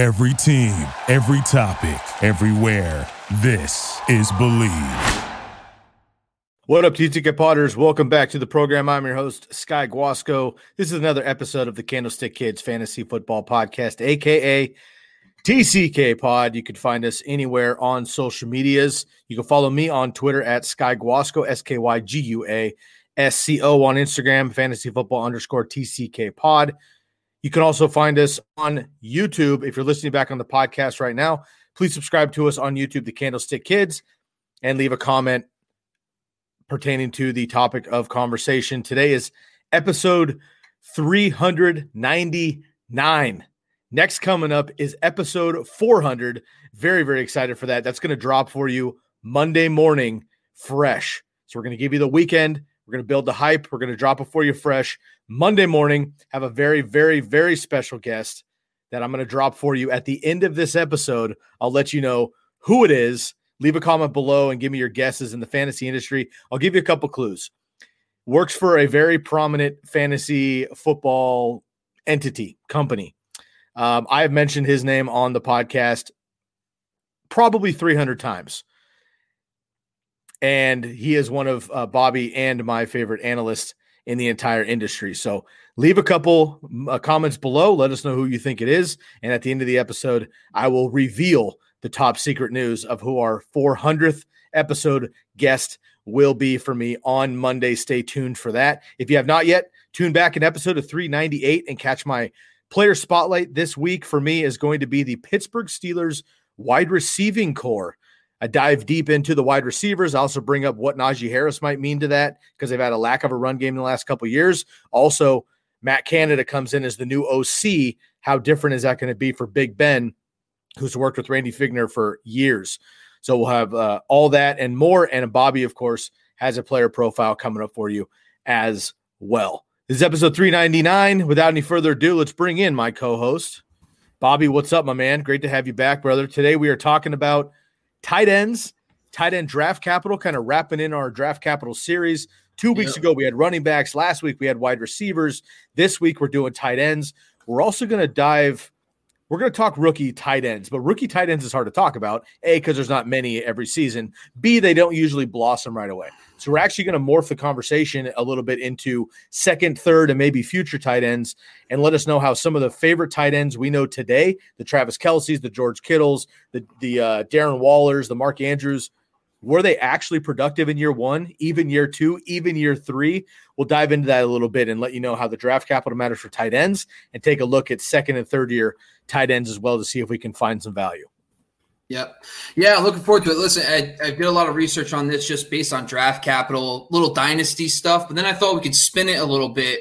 Every team, every topic, everywhere. This is Believe. What up, TTK Potters? Welcome back to the program. I'm your host, Sky Guasco. This is another episode of the Candlestick Kids Fantasy Football Podcast, aka TCK Pod. You can find us anywhere on social medias. You can follow me on Twitter at Sky Guasco, S K Y G U A S C O on Instagram, fantasy football underscore TCK Pod. You can also find us on YouTube. If you're listening back on the podcast right now, please subscribe to us on YouTube, The Candlestick Kids, and leave a comment pertaining to the topic of conversation. Today is episode 399. Next coming up is episode 400. Very, very excited for that. That's going to drop for you Monday morning, fresh. So we're going to give you the weekend. We're going to build the hype. We're going to drop it for you fresh. Monday morning, have a very, very, very special guest that I'm going to drop for you at the end of this episode. I'll let you know who it is. Leave a comment below and give me your guesses in the fantasy industry. I'll give you a couple clues. Works for a very prominent fantasy football entity company. Um, I have mentioned his name on the podcast probably 300 times. And he is one of uh, Bobby and my favorite analysts in the entire industry. So leave a couple uh, comments below. Let us know who you think it is. And at the end of the episode, I will reveal the top secret news of who our 400th episode guest will be for me on Monday. Stay tuned for that. If you have not yet, tune back in episode of 398 and catch my player spotlight this week for me is going to be the Pittsburgh Steelers wide receiving core. I dive deep into the wide receivers. I also bring up what Najee Harris might mean to that because they've had a lack of a run game in the last couple years. Also, Matt Canada comes in as the new OC. How different is that going to be for Big Ben, who's worked with Randy Fichtner for years? So we'll have uh, all that and more. And Bobby, of course, has a player profile coming up for you as well. This is episode 399. Without any further ado, let's bring in my co host, Bobby. What's up, my man? Great to have you back, brother. Today we are talking about tight ends, tight end draft capital, kind of wrapping in our draft capital series. Two weeks ago, we had running backs. Last week, we had wide receivers. This week, we're doing tight ends. We're also going to dive, we're going to talk rookie tight ends, but rookie tight ends is hard to talk about. A, because there's not many every season. B, they don't usually blossom right away. So we're actually going to morph the conversation a little bit into second, third, and maybe future tight ends and let us know how some of the favorite tight ends we know today, the Travis Kelce's, the George Kittles, the, the uh, Darren Wallers, the Mark Andrews, were they actually productive in year one, even year two, even year three? We'll dive into that a little bit and let you know how the draft capital matters for tight ends and take a look at second and third year tight ends as well to see if we can find some value. Yep. Yeah, looking forward to it. Listen, I, I did a lot of research on this just based on draft capital, little dynasty stuff, but then I thought we could spin it a little bit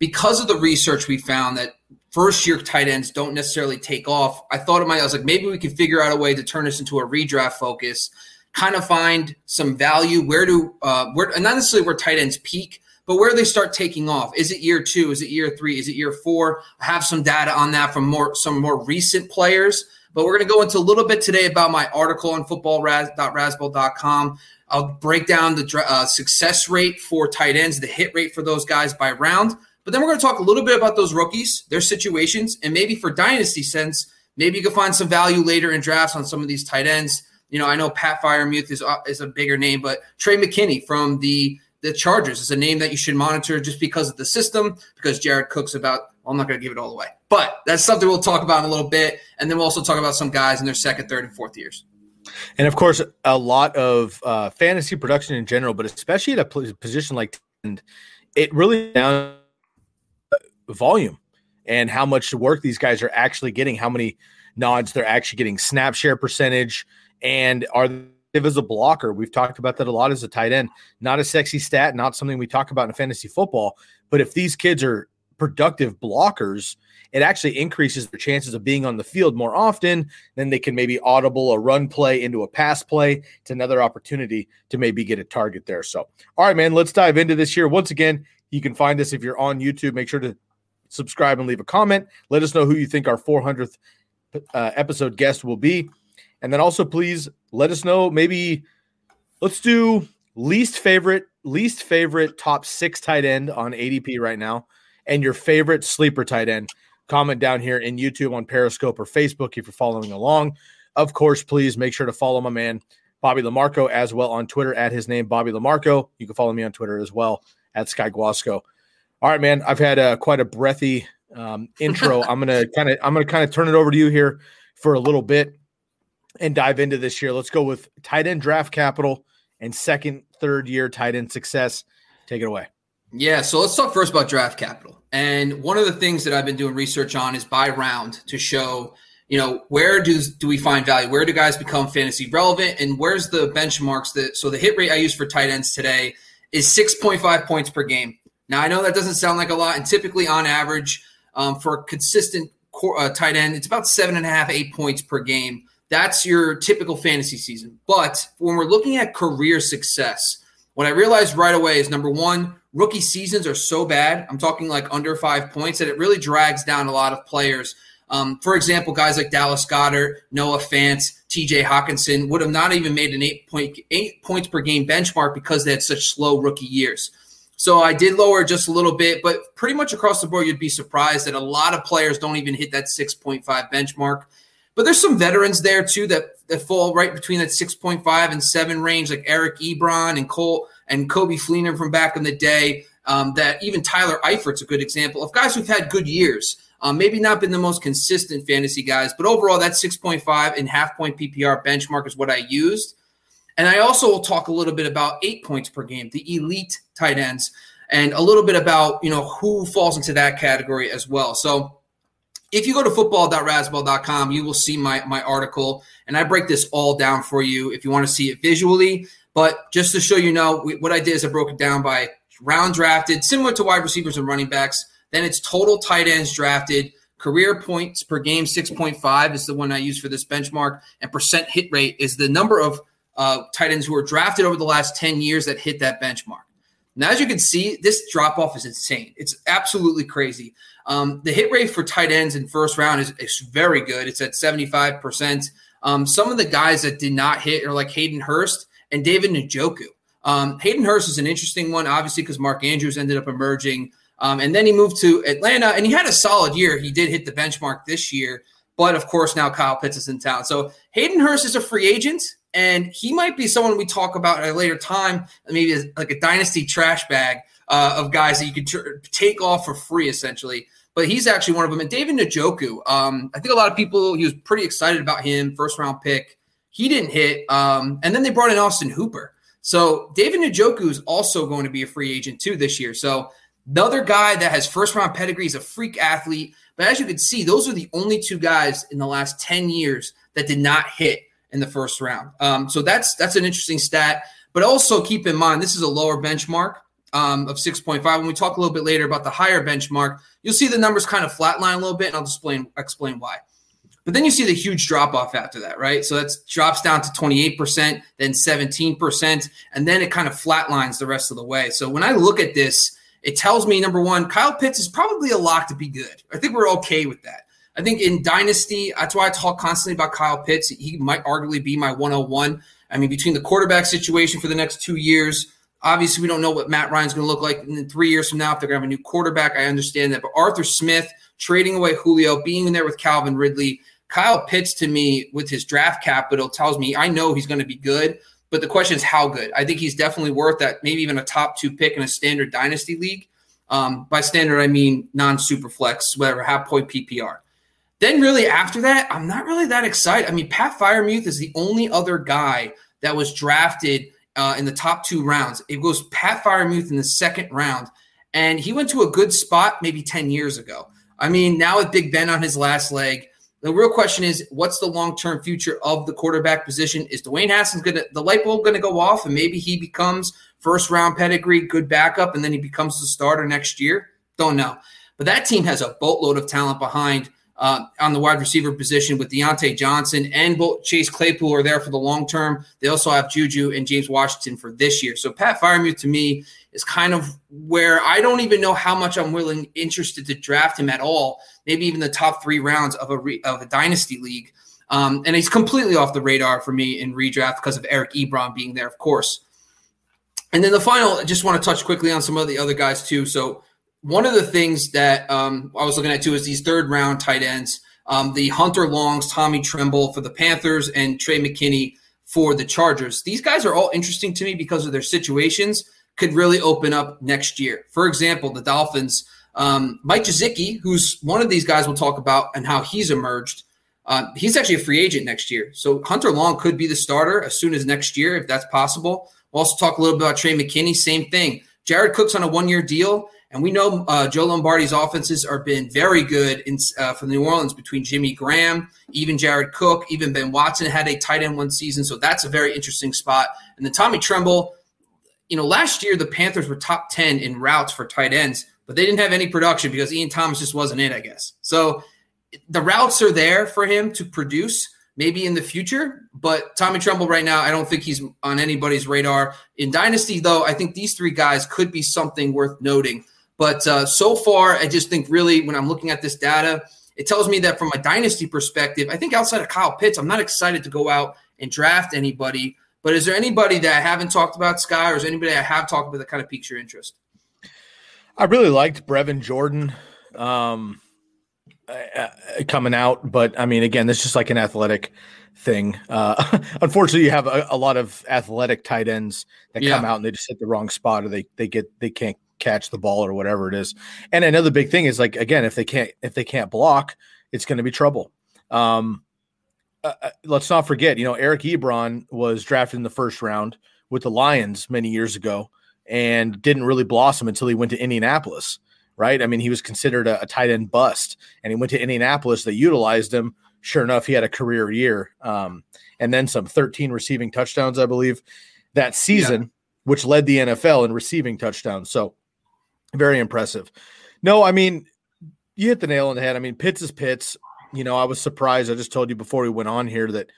because of the research we found that first year tight ends don't necessarily take off. I thought of my, I was like, maybe we could figure out a way to turn this into a redraft focus, kind of find some value. Where do, uh, where, and not necessarily where tight ends peak, but where they start taking off. Is it year two? Is it year three? Is it year four? I have some data on that from more, some more recent players but we're going to go into a little bit today about my article on football.razzball.com. I'll break down the uh, success rate for tight ends, the hit rate for those guys by round. But then we're going to talk a little bit about those rookies, their situations, and maybe for dynasty sense, maybe you can find some value later in drafts on some of these tight ends. You know, I know Pat Freiermuth is uh, is a bigger name, but Trey McKitty from the the Chargers is a name that you should monitor just because of the system, because Jared Cook's about well, I'm not going to give it all away, but that's something we'll talk about in a little bit. And then we'll also talk about some guys in their second, third, and fourth years. And of course, a lot of uh, fantasy production in general, but especially at a position like it really down volume and how much work these guys are actually getting, how many nods they're actually getting, snap share percentage, and are they as a blocker. We've talked about that a lot as a tight end. Not a sexy stat, not something we talk about in fantasy football. But if these kids are productive blockers, it actually increases their chances of being on the field more often. Then they can maybe audible a run play into a pass play. It's another opportunity to maybe get a target there. So, all right, man, let's dive into this here. Once again, you can find us if you're on YouTube. Make sure to subscribe and leave a comment. Let us know who you think our 400th uh, episode guest will be. And then also, please let us know maybe let's do least favorite, least favorite top six tight end on ADP right now and your favorite sleeper tight end. comment down here in YouTube on Periscope or Facebook if you're following along. Of course, please make sure to follow my man Bobby Lamarco as well on Twitter at his name Bobby Lamarco. You can follow me on Twitter as well at Sky Guasco. All right, man. I've had a, quite a breathy um, intro. I'm gonna kind of I'm gonna kind of turn it over to you here for a little bit and dive into this year. Let's go with tight end draft capital and second, third year tight end success. Take it away. Yeah, so let's talk first about draft capital. And one of the things that I've been doing research on is by round to show, you know, where do do we find value? Where do guys become fantasy relevant? And where's the benchmarks that so the hit rate I use for tight ends today is 6.5 points per game. Now I know that doesn't sound like a lot, and typically on average, um, for a consistent core, uh, tight end, it's about seven and a half, eight points per game. That's your typical fantasy season. But when we're looking at career success, what I realized right away is number one, rookie seasons are so bad. I'm talking like under five points that it really drags down a lot of players. Um, for example, guys like Dallas Goedert, Noah Fant, TJ Hockenson would have not even made an eight point eight points per game benchmark because they had such slow rookie years. So I did lower just a little bit, but pretty much across the board, you'd be surprised that a lot of players don't even hit that 6.5 benchmark. But there's some veterans there too that, that fall right between that 6.5 and 7 range, like Eric Ebron and Cole and Coby Fleener from back in the day. Um, that even Tyler Eifert's a good example of guys who've had good years. Um, maybe not been the most consistent fantasy guys, but overall, that 6.5 and half point PPR benchmark is what I used. And I also will talk a little bit about eight points per game, the elite tight ends, and a little bit about you know who falls into that category as well. So if you go to football.razzball.com, you will see my, my article, and I break this all down for you if you want to see it visually. But just to show you know, we, what I did is I broke it down by round drafted, similar to wide receivers and running backs. Then it's total tight ends drafted. Career points per game, 6.5 is the one I use for this benchmark. And percent hit rate is the number of uh, tight ends who were drafted over the last 10 years that hit that benchmark. Now, as you can see, this drop off is insane. It's absolutely crazy. Um, the hit rate for tight ends in first round is, is very good. It's at 75%. Um, some of the guys that did not hit are like Hayden Hurst and David Njoku. Um, Hayden Hurst is an interesting one, obviously, because Mark Andrews ended up emerging. Um, and then he moved to Atlanta and he had a solid year. He did hit the benchmark this year. But of course, now Kyle Pitts is in town. So Hayden Hurst is a free agent. And he might be someone we talk about at a later time, maybe like a dynasty trash bag uh, of guys that you could tr- take off for free, essentially. But he's actually one of them. And David Njoku, um, I think a lot of people, he was pretty excited about him, first round pick. He didn't hit. Um, and then they brought in Austin Hooper. So David Njoku is also going to be a free agent too this year. So another guy that has first round pedigree is a freak athlete. But as you can see, those are the only two guys in the last 10 years that did not hit in the first round. Um, so that's that's an interesting stat. But also keep in mind this is a lower benchmark um, of 6.5. When we talk a little bit later about the higher benchmark, you'll see the numbers kind of flatline a little bit, and I'll explain explain why. But then you see the huge drop off after that, right? So that drops down to 28%, then 17%, and then it kind of flatlines the rest of the way. So when I look at this, it tells me number one, Kyle Pitts is probably a lock to be good. I think we're okay with that. I think in Dynasty, that's why I talk constantly about Kyle Pitts. He might arguably be my 101. I mean, between the quarterback situation for the next two years, obviously we don't know what Matt Ryan's going to look like in three years from now if they're going to have a new quarterback. I understand that. But Arthur Smith trading away Julio, being in there with Calvin Ridley, Kyle Pitts to me with his draft capital tells me I know he's going to be good. But the question is how good. I think he's definitely worth that, maybe even a top two pick in a standard dynasty league. Um, by standard, I mean non super flex, whatever, half point PPR. Then, really, after that, I'm not really that excited. I mean, Pat Freiermuth is the only other guy that was drafted uh, in the top two rounds. It goes Pat Freiermuth in the second round, and he went to a good spot maybe 10 years ago. I mean, now with Big Ben on his last leg, the real question is what's the long term future of the quarterback position? Is Dwayne Haskins going to, the light bulb going to go off and maybe he becomes first round pedigree, good backup, and then he becomes the starter next year? Don't know. But that team has a boatload of talent behind uh, on the wide receiver position with Diontae Johnson and Chase Claypool are there for the long term. They also have Juju and James Washington for this year. So Pat Freiermuth to me is kind of where I don't even know how much I'm willing interested to draft him at all. Maybe even the top three rounds of a re, of a dynasty league. Um, and he's completely off the radar for me in redraft because of Eric Ebron being there, of course. And then the final, I just want to touch quickly on some of the other guys too. So one of the things that um, I was looking at too is these third round tight ends. Um, the Hunter Longs, Tommy Tremble for the Panthers, and Trey McKitty for the Chargers. These guys are all interesting to me because of their situations could really open up next year. For example, the Dolphins, um, Mike Gesicki, who's one of these guys we'll talk about and how he's emerged. Uh, he's actually a free agent next year. So Hunter Long could be the starter as soon as next year, if that's possible. We'll also talk a little bit about Trey McKitty. Same thing. Jared Cook's on a one year deal. And we know uh, Joe Lombardi's offenses are been very good in, uh, for New Orleans between Jimmy Graham, even Jared Cook, even Ben Watson had a tight end one season. So that's a very interesting spot. And then Tommy Tremble, you know, last year the Panthers were top 10 in routes for tight ends, but they didn't have any production because Ian Thomas just wasn't in, I guess. So the routes are there for him to produce maybe in the future. But Tommy Tremble right now, I don't think he's on anybody's radar. In Dynasty, though, I think these three guys could be something worth noting. But uh, so far, I just think really when I'm looking at this data, it tells me that from a Dynasty perspective, I think outside of Kyle Pitts, I'm not excited to go out and draft anybody. But is there anybody that I haven't talked about, Sky, or is anybody I have talked about that kind of piques your interest? I really liked Brevin Jordan. Um, uh, coming out. But I mean, again, this is just like an athletic thing. Uh, unfortunately, you have a, a, lot of athletic tight ends that yeah. come out and they just hit the wrong spot, or they they get they can't catch the ball or whatever it is. And another big thing is like again, if they can't if they can't block, it's going to be trouble. Um, uh, uh, let's not forget, you know, Eric Ebron was drafted in the first round with the Lions many years ago and didn't really blossom until he went to Indianapolis right? I mean, he was considered a, a tight end bust, and he went to Indianapolis. They utilized him. Sure enough, he had a career year, um, and then some 13 receiving touchdowns, I believe, that season, yeah. which led the NFL in receiving touchdowns. So, very impressive. No, I mean, you hit the nail on the head. I mean, Pitts is Pitts. You know, I was surprised. I just told you before we went on here that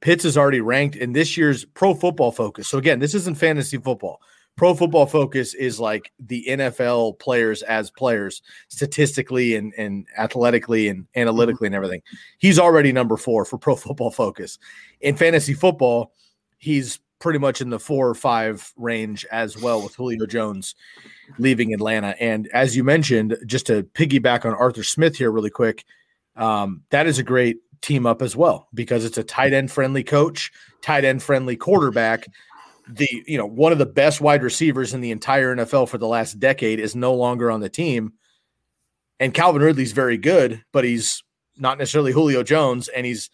Pitts is already ranked in this year's Pro Football Focus. So again, this isn't fantasy football. Pro Football Focus is like the NFL players as players, statistically and, and athletically and analytically and everything. He's already number four for Pro Football Focus. In fantasy football, he's pretty much in the four or five range as well with Julio Jones leaving Atlanta. And as you mentioned, just to piggyback on Arthur Smith here really quick, um, that is a great team up as well because it's a tight end friendly coach, tight end friendly quarterback the you know one of the best wide receivers in the entire NFL for the last decade is no longer on the team. And Calvin Ridley's very good, but he's not necessarily Julio Jones, and he's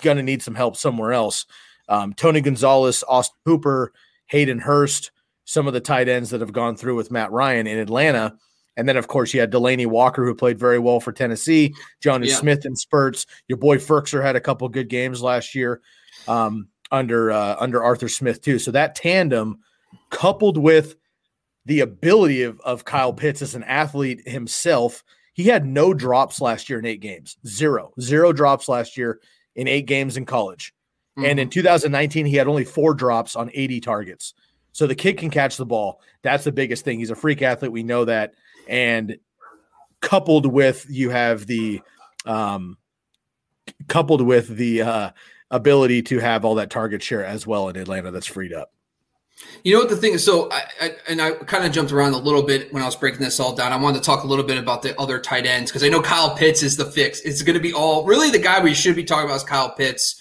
going to need some help somewhere else. Um, Tony Gonzalez, Austin Hooper, Hayden Hurst, some of the tight ends that have gone through with Matt Ryan in Atlanta. And then, of course, you had Delanie Walker, who played very well for Tennessee, Jonnu yeah. Smith in spurts. Your boy Firkser had a couple good games last year. Um, under uh, under Arthur Smith too. So that tandem, coupled with the ability of, of Kyle Pitts as an athlete himself, he had no drops last year in eight games. Zero, zero drops last year in eight games in college. Mm-hmm. And in 2019, he had only four drops on 80 targets. So the kid can catch the ball. That's the biggest thing. He's a freak athlete. We know that. And coupled with you have the um coupled with the uh ability to have all that target share as well in Atlanta that's freed up. You know what the thing is? So, I, I and I kind of jumped around a little bit when I was breaking this all down. I wanted to talk a little bit about the other tight ends because I know Kyle Pitts is the fix. It's going to be all really the guy we should be talking about is Kyle Pitts.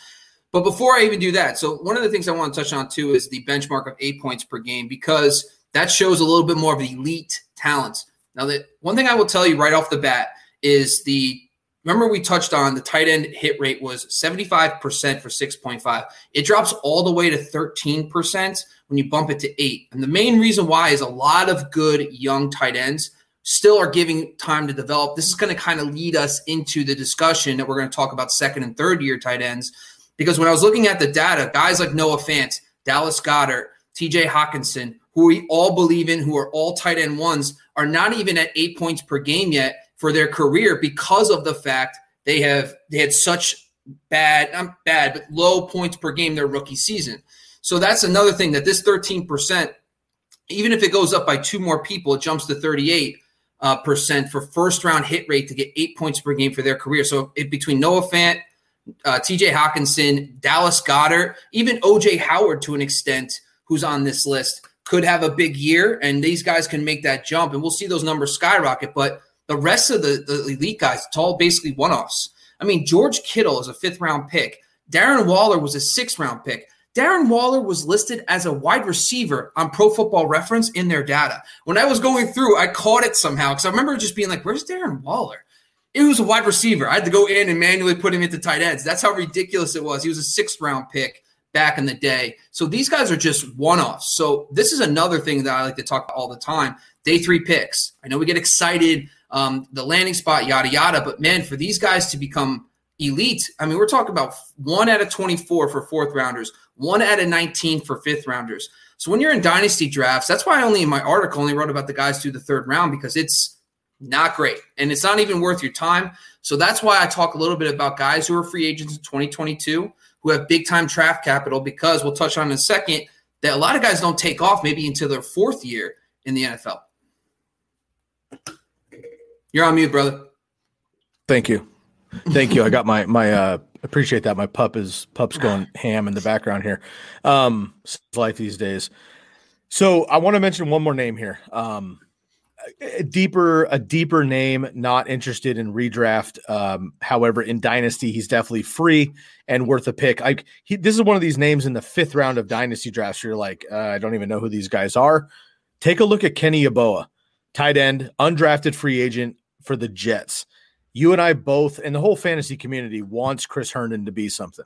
But before I even do that, so one of the things I want to touch on too is the benchmark of eight points per game because that shows a little bit more of elite talents. Now, that one thing I will tell you right off the bat is the remember we touched on the tight end hit rate was 75% for 6.5. It drops all the way to 13% when you bump it to 8. And the main reason why is a lot of good young tight ends still are giving time to develop. This is going to kind of lead us into the discussion that we're going to talk about second and third year tight ends because when I was looking at the data, guys like Noah Fant, Dallas Goedert, TJ Hockenson, who we all believe in, who are all tight end ones, are not even at 8 points per game yet for their career because of the fact they have they had such bad not bad but low points per game their rookie season. So that's another thing that this 13%, even if it goes up by two more people, it jumps to 38 uh, percent for first round hit rate to get eight points per game for their career. So it, between Noah Fant, uh, TJ Hockenson, Dallas Goedert, even OJ Howard to an extent, who's on this list, could have a big year, and these guys can make that jump, and we'll see those numbers skyrocket. But the rest of the, the elite guys, it's all basically one offs. I mean, George Kittle is a fifth round pick. Darren Waller was a sixth round pick. Darren Waller was listed as a wide receiver on Pro Football Reference in their data. When I was going through, I caught it somehow because I remember just being like, "Where's Darren Waller?" It was a wide receiver. I had to go in and manually put him into tight ends. That's how ridiculous it was. He was a sixth round pick back in the day. So these guys are just one offs. So this is another thing that I like to talk about all the time. Day three picks. I know we get excited, um, the landing spot, yada yada. But man, for these guys to become elite, I mean, we're talking about one out of 24 for fourth rounders, one out of 19 for fifth rounders. So when you're in dynasty drafts, that's why I only in my article only wrote about the guys through the third round because it's not great and it's not even worth your time. So that's why I talk a little bit about guys who are free agents in 2022 who have big time draft capital because we'll touch on in a second that a lot of guys don't take off maybe into their fourth year in the NFL. You're on mute, brother. Thank you. Thank you. I got my my uh appreciate that. My pup is pup's going ham in the background here. Um life these days. So I want to mention one more name here. Um a deeper a deeper name not interested in redraft um however in dynasty he's definitely free and worth a pick i he, this is one of these names in the fifth round of dynasty drafts where you're like uh, i don't even know who these guys are take a look at kenny yeboah tight end undrafted free agent for the jets you and I both, and the whole fantasy community wants Chris Herndon to be something.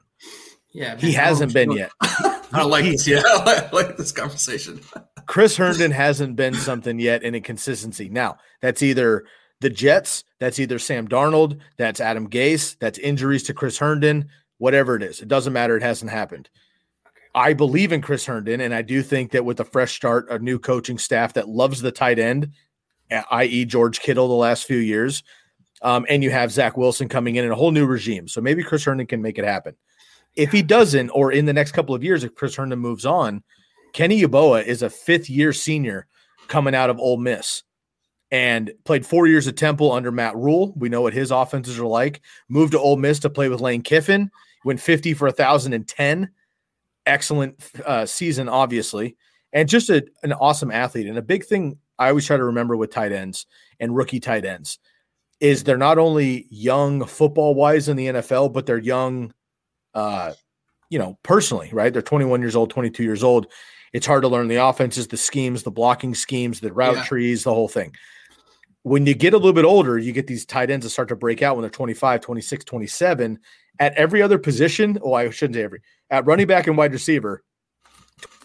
Yeah, he hasn't been yet. I like this. Yeah, I like this conversation. Chris Herndon hasn't been something yet in a consistency. Now, that's either the Jets, that's either Sam Darnold, that's Adam Gase, that's injuries to Chris Herndon, whatever it is. It doesn't matter. It hasn't happened. I believe in Chris Herndon, and I do think that with a fresh start, a new coaching staff that loves the tight end, i.e., George Kittle, the last few years, um, and you have Zach Wilson coming in and a whole new regime. So maybe Chris Herndon can make it happen. If he doesn't, or in the next couple of years, if Chris Herndon moves on, Kenny Yeboah is a fifth year senior coming out of Ole Miss and played four years at Temple under Matt Rhule. We know what his offenses are like. Moved to Ole Miss to play with Lane Kiffin. Went 50 for 1,010. Excellent uh, season, obviously. And just a, an awesome athlete. And a big thing I always try to remember with tight ends and rookie tight ends is they're not only young football wise in the NFL, but they're young, uh, you know, personally, right? They're 21 years old, 22 years old. It's hard to learn the offenses, the schemes, the blocking schemes, the route yeah. trees, the whole thing. When you get a little bit older, you get these tight ends that start to break out when they're 25, 26, 27. At every other position, oh, I shouldn't say every, at running back and wide receiver,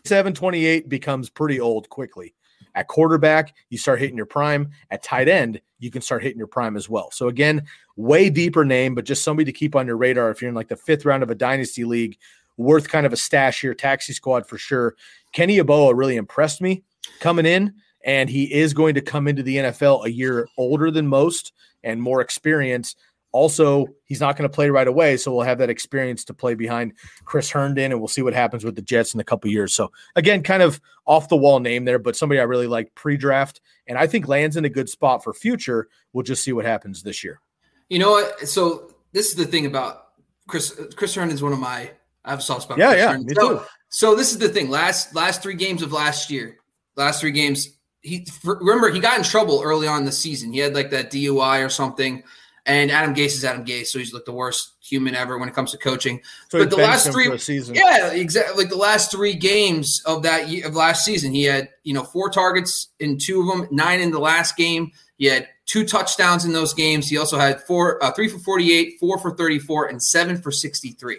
27, 28 becomes pretty old quickly. At quarterback, you start hitting your prime. At tight end, you can start hitting your prime as well. So again, way deeper name, but just somebody to keep on your radar if you're in like the fifth round of a dynasty league, worth kind of a stash here. Taxi squad for sure. Kenny Yeboah really impressed me coming in, and he is going to come into the NFL a year older than most and more experience. Also, he's not going to play right away, so we'll have that experience to play behind Chris Herndon, and we'll see what happens with the Jets in a couple years. So, again, kind of off the wall name there, but somebody I really like pre-draft, and I think lands in a good spot for future. We'll just see what happens this year. You know what? So this is the thing about Chris. Chris Herndon is one of my. I have a soft spot. Yeah, Chris yeah, me so, too. So this is the thing. Last last three games of last year, last three games. He remember he got in trouble early on in the season. He had like that DUI or something and Adam Gase is Adam Gase, so he's like the worst human ever when it comes to coaching. So but the last three season, yeah, exactly. Like the last three games of that year, of last season, he had you know four targets in two of them, nine in the last game. He had two touchdowns in those games. He also had four, uh, three for forty-eight, four for thirty-four, and seven for sixty-three.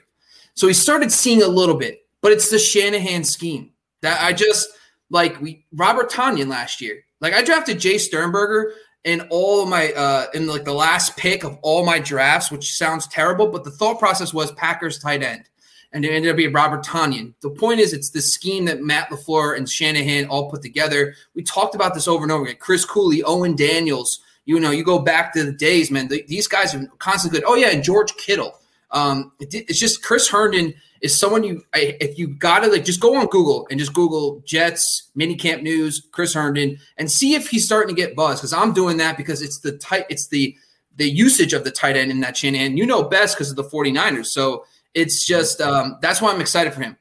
So he started seeing a little bit, but it's the Shanahan scheme that I just like. We Robert Tonyan last year. Like I drafted Jace Sternberger in all of my uh in like the last pick of all my drafts, which sounds terrible, but the thought process was Packers tight end. And it ended up being Robert Tonyan. The point is, it's the scheme that Matt LaFleur and Shanahan all put together. We talked about this over and over again. Chris Cooley, Owen Daniels, you know, you go back to the days, man. The, these guys are constantly good. Oh, yeah, and George Kittle. Um, it, it's just Chris Herndon is someone you if you gotta like just go on Google and just Google Jets minicamp news, Chris Herndon, and see if he's starting to get buzz. Because I'm doing that because it's the tight, it's the the usage of the tight end in that and you know best because of the 49ers. So it's just um, that's why I'm excited for him.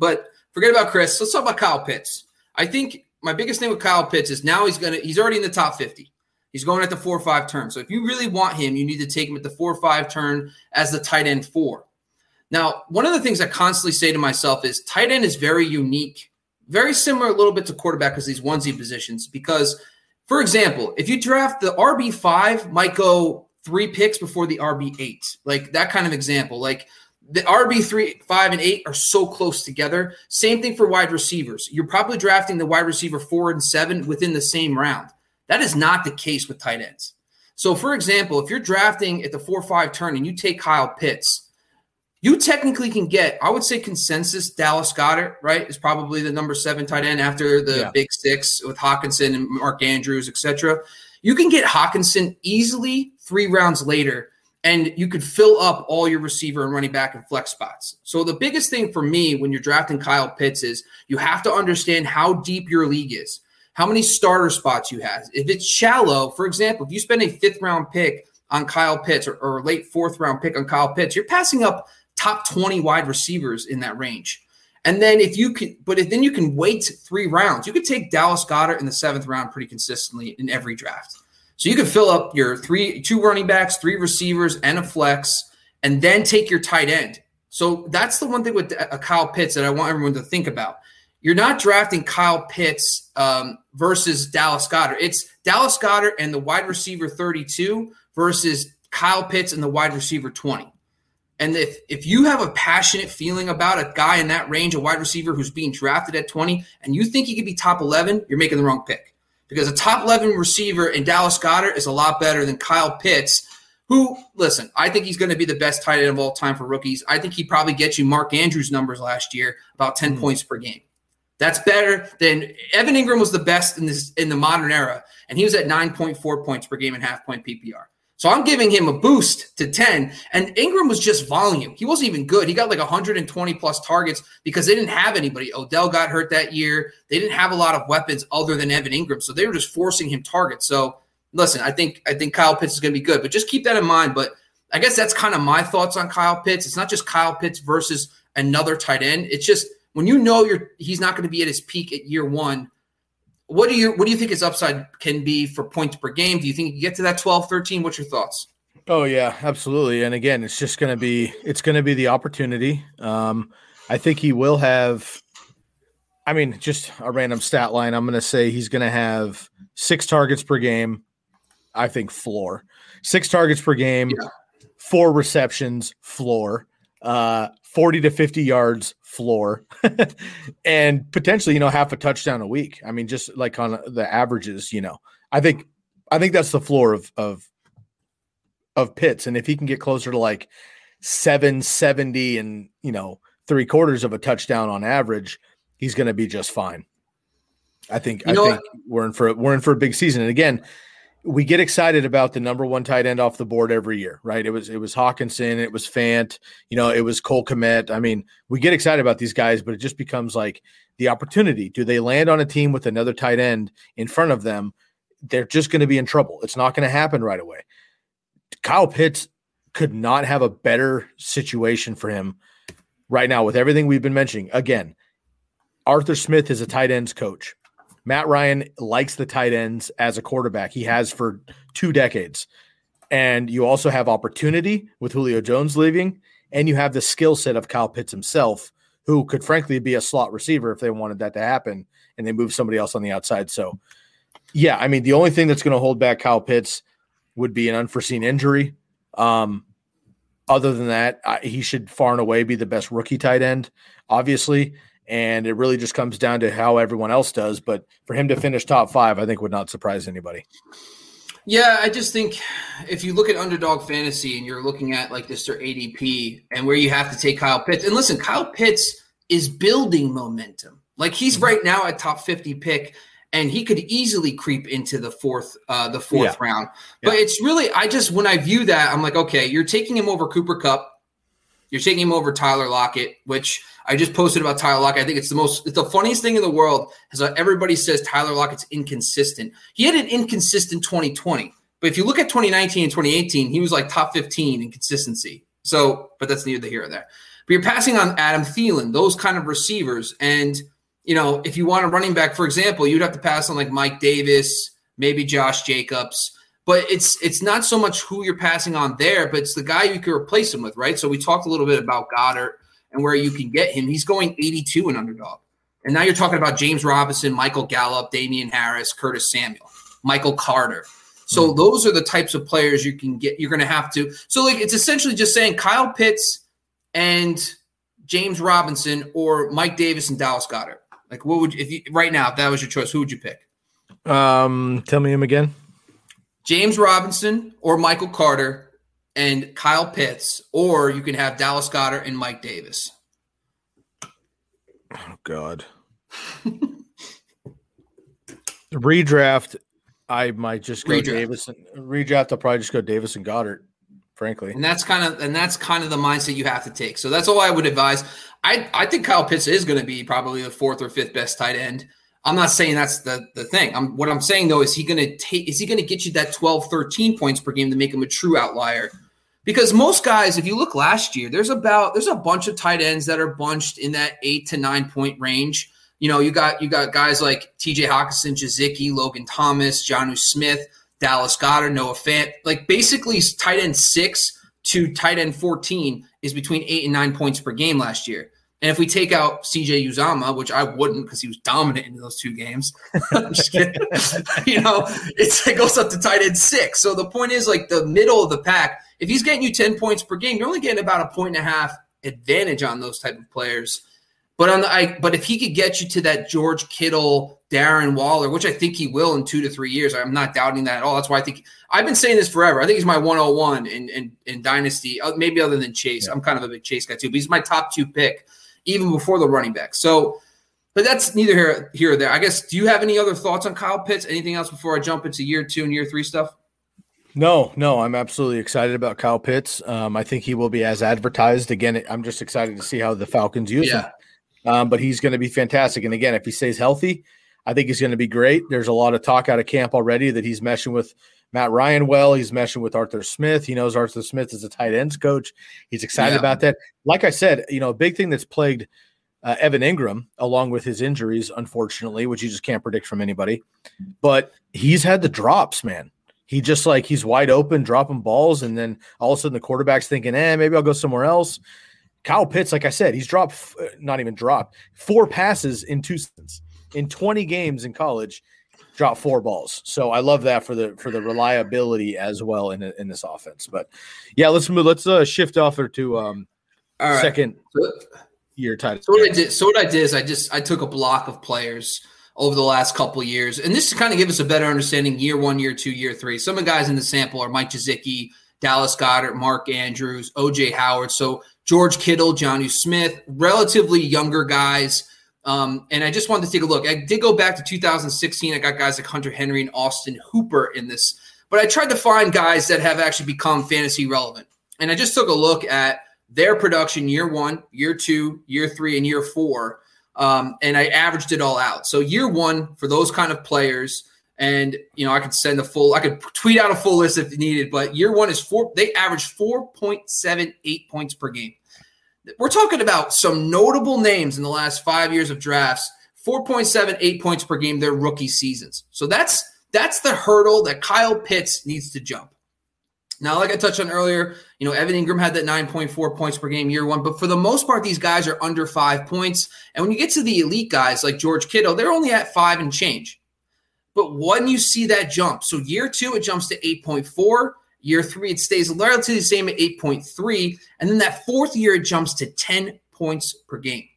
But forget about Chris. Let's talk about Kyle Pitts. I think my biggest thing with Kyle Pitts is now he's gonna he's already in the top 50. He's going at the four or five turn. So if you really want him, you need to take him at the four or five turn as the tight end four. Now, one of the things I constantly say to myself is tight end is very unique, very similar a little bit to quarterback because these onesie positions. Because, for example, if you draft the RB5, might go three picks before the RB8, like that kind of example. Like the RB three, five, and eight are so close together. Same thing for wide receivers. You're probably drafting the wide receiver four and seven within the same round. That is not the case with tight ends. So, for example, if you're drafting at the four five turn and you take Kyle Pitts, you technically can get, I would say, consensus Dallas Goedert, right, is probably the number seven tight end after the yeah. big six with Hockenson and Mark Andrews, etc. You can get Hockenson easily three rounds later, and you could fill up all your receiver and running back and flex spots. So the biggest thing for me when you're drafting Kyle Pitts is you have to understand how deep your league is how many starter spots you have. If it's shallow, for example, if you spend a fifth round pick on Kyle Pitts or, or late fourth round pick on Kyle Pitts, you're passing up top 20 wide receivers in that range. And then if you can, but if then you can wait three rounds, you could take Dallas Goedert in the seventh round pretty consistently in every draft. So you could fill up your three, two running backs, three receivers, and a flex, and then take your tight end. So that's the one thing with uh, Kyle Pitts that I want everyone to think about you're not drafting Kyle Pitts um, versus Dallas Goedert. It's Dallas Goedert and the wide receiver 32 versus Kyle Pitts and the wide receiver 20. And if if you have a passionate feeling about a guy in that range, a wide receiver who's being drafted at 20, and you think he could be top 11, you're making the wrong pick. Because a top 11 receiver in Dallas Goedert is a lot better than Kyle Pitts, who, listen, I think he's going to be the best tight end of all time for rookies. I think he probably gets you Mark Andrews numbers last year, about 10 mm. points per game. That's better than Evan Engram was the best in this in the modern era, and he was at 9.4 points per game and half point PPR. So I'm giving him a boost to 10. And Engram was just volume. He wasn't even good. He got like 120 plus targets because they didn't have anybody. Odell got hurt that year. They didn't have a lot of weapons other than Evan Engram. So they were just forcing him targets. So listen, I think I think Kyle Pitts is going to be good, but just keep that in mind. But I guess that's kind of my thoughts on Kyle Pitts. It's not just Kyle Pitts versus another tight end. It's just when you know you're he's not going to be at his peak at year one, what do you what do you think his upside can be for points per game? Do you think you get to that 12, 13? What's your thoughts? Oh yeah, absolutely. And again, it's just going to be it's going to be the opportunity. Um, I think he will have. I mean, just a random stat line. I'm going to say he's going to have six targets per game. I think floor six targets per game, yeah. four receptions floor, uh, 40 to 50 yards floor and potentially, you know, half a touchdown a week. I mean, just like on the averages, you know, I think, I think that's the floor of, of, of Pitts. And if he can get closer to like 770 and, you know, three quarters of a touchdown on average, he's going to be just fine. I think, you I think what? we're in for, we're in for a big season. And again, we get excited about the number one tight end off the board every year, right? It was it was Hockenson, it was Fant, you know, it was Cole Kmet. I mean, we get excited about these guys, but it just becomes like the opportunity. Do they land on a team with another tight end in front of them? They're just going to be in trouble. It's not going to happen right away. Kyle Pitts could not have a better situation for him right now with everything we've been mentioning. Again, Arthur Smith is a tight ends coach. Matt Ryan likes the tight ends as a quarterback. He has for two decades. And you also have opportunity with Julio Jones leaving, and you have the skill set of Kyle Pitts himself, who could frankly be a slot receiver if they wanted that to happen and they move somebody else on the outside. So, yeah, I mean, the only thing that's going to hold back Kyle Pitts would be an unforeseen injury. Um, other than that, I, he should far and away be the best rookie tight end, obviously and it really just comes down to how everyone else does. But for him to finish top five, I think would not surprise anybody. Yeah, I just think if you look at underdog fantasy and you're looking at like this or ADP and where you have to take Kyle Pitts, and listen, Kyle Pitts is building momentum. Like he's mm-hmm. right now at top 50 pick and he could easily creep into the fourth uh the fourth yeah. round. But yeah. it's really I just when I view that, I'm like, okay, you're taking him over Cooper Kupp, you're taking him over Tyler Lockett, which I just posted about Tyler Lockett. I think it's the most, it's the funniest thing in the world is that everybody says Tyler Lockett's inconsistent. He had an inconsistent 2020, but if you look at 2019 and 2018, he was like top 15 in consistency. So, but that's neither the here or there. But you're passing on Adam Thielen, those kind of receivers, and you know, if you want a running back, for example, you'd have to pass on like Mike Davis, maybe Josh Jacobs. But it's it's not so much who you're passing on there, but it's the guy you can replace him with, right? So we talked a little bit about Goedert and where you can get him. He's going 82 in underdog. And now you're talking about James Robinson, Michael Gallup, Damien Harris, Curtis Samuel, Michael Carter. So mm-hmm. those are the types of players you can get. You're going to have to. So like it's essentially just saying Kyle Pitts and James Robinson or Mike Davis and Dallas Goedert. Like, what would if you right now if that was your choice, who would you pick? Um, tell me him again. James Robinson or Michael Carter and Kyle Pitts, or you can have Dallas Goedert and Mike Davis. Oh God. redraft, I might just go redraft. Davis. And, redraft, I'll probably just go Davis and Goedert frankly. And that's kind of and that's kind of the mindset you have to take. So that's all I would advise. I I think Kyle Pitts is going to be probably the fourth or fifth best tight end. I'm not saying that's the the thing. I'm what I'm saying though is he going to take is he going to get you that 12 13 points per game to make him a true outlier? Because most guys if you look last year there's about there's a bunch of tight ends that are bunched in that 8 to 9 point range. You know, you got you got guys like TJ Hockenson, Gesicki, Logan Thomas, Jonnu Smith Dallas Goedert, Noah Fant. Like basically, tight end six to tight end 14 is between eight and nine points per game last year. And if we take out CJ Uzomah, which I wouldn't because he was dominant in those two games, you know, it goes up to tight end six. So the point is, like the middle of the pack, if he's getting you 10 points per game, you're only getting about a point and a half advantage on those type of players. But on the I, but if he could get you to that George Kittle, Darren Waller, which I think he will in two to three years, I'm not doubting that at all. That's why I think I've been saying this forever. I think he's my 101 in in, in Dynasty, uh, maybe other than Chase. Yeah. I'm kind of a big Chase guy too, but he's my top two pick, even before the running back. So, but that's neither here here or there. I guess. Do you have any other thoughts on Kyle Pitts? Anything else before I jump into year two and year three stuff? No, no, I'm absolutely excited about Kyle Pitts. Um, I think he will be as advertised. Again, I'm just excited to see how the Falcons use yeah. him. Um, but he's going to be fantastic. And again, if he stays healthy, I think he's going to be great. There's a lot of talk out of camp already that he's meshing with Matt Ryan well. He's meshing with Arthur Smith. He knows Arthur Smith is a tight ends coach. He's excited yeah. about that. Like I said, you know, a big thing that's plagued uh, Evan Engram, along with his injuries, unfortunately, which you just can't predict from anybody, but he's had the drops, man. He just like he's wide open, dropping balls, and then all of a sudden the quarterback's thinking, "Eh, maybe I'll go somewhere else." Kyle Pitts, like I said, he's dropped not even dropped four passes in two seasons in 20 games in college, dropped four balls. So I love that for the for the reliability as well in in this offense. But yeah, let's move. Let's uh, shift off to um right. second year title. So what I did, so what I did is I just I took a block of players over the last couple years, and this to kind of give us a better understanding year one, year two, year three. Some of the guys in the sample are Mike Gesicki, Dallas Goedert, Mark Andrews, OJ Howard. So George Kittle, Jonnu Smith, relatively younger guys. Um, and I just wanted to take a look. I did go back to 2016. I got guys like Hunter Henry and Austin Hooper in this, but I tried to find guys that have actually become fantasy relevant. And I just took a look at their production year one, year two, year three, and year four. Um, and I averaged it all out. So year one for those kind of players, and you know, I could send a full, I could tweet out a full list if needed. But year one is four. They averaged four point seven eight points per game. We're talking about some notable names in the last five years of drafts. 4.78 points per game their rookie seasons. So that's that's the hurdle that Kyle Pitts needs to jump. Now, like I touched on earlier, you know, Evan Engram had that 9.4 points per game year one, but for the most part, these guys are under five points. And when you get to the elite guys like George Kittle, they're only at five and change. But when you see that jump, so year two, it jumps to 8.4. Year three, it stays relatively the same at 8.3. And then that fourth year, it jumps to 10 points per game.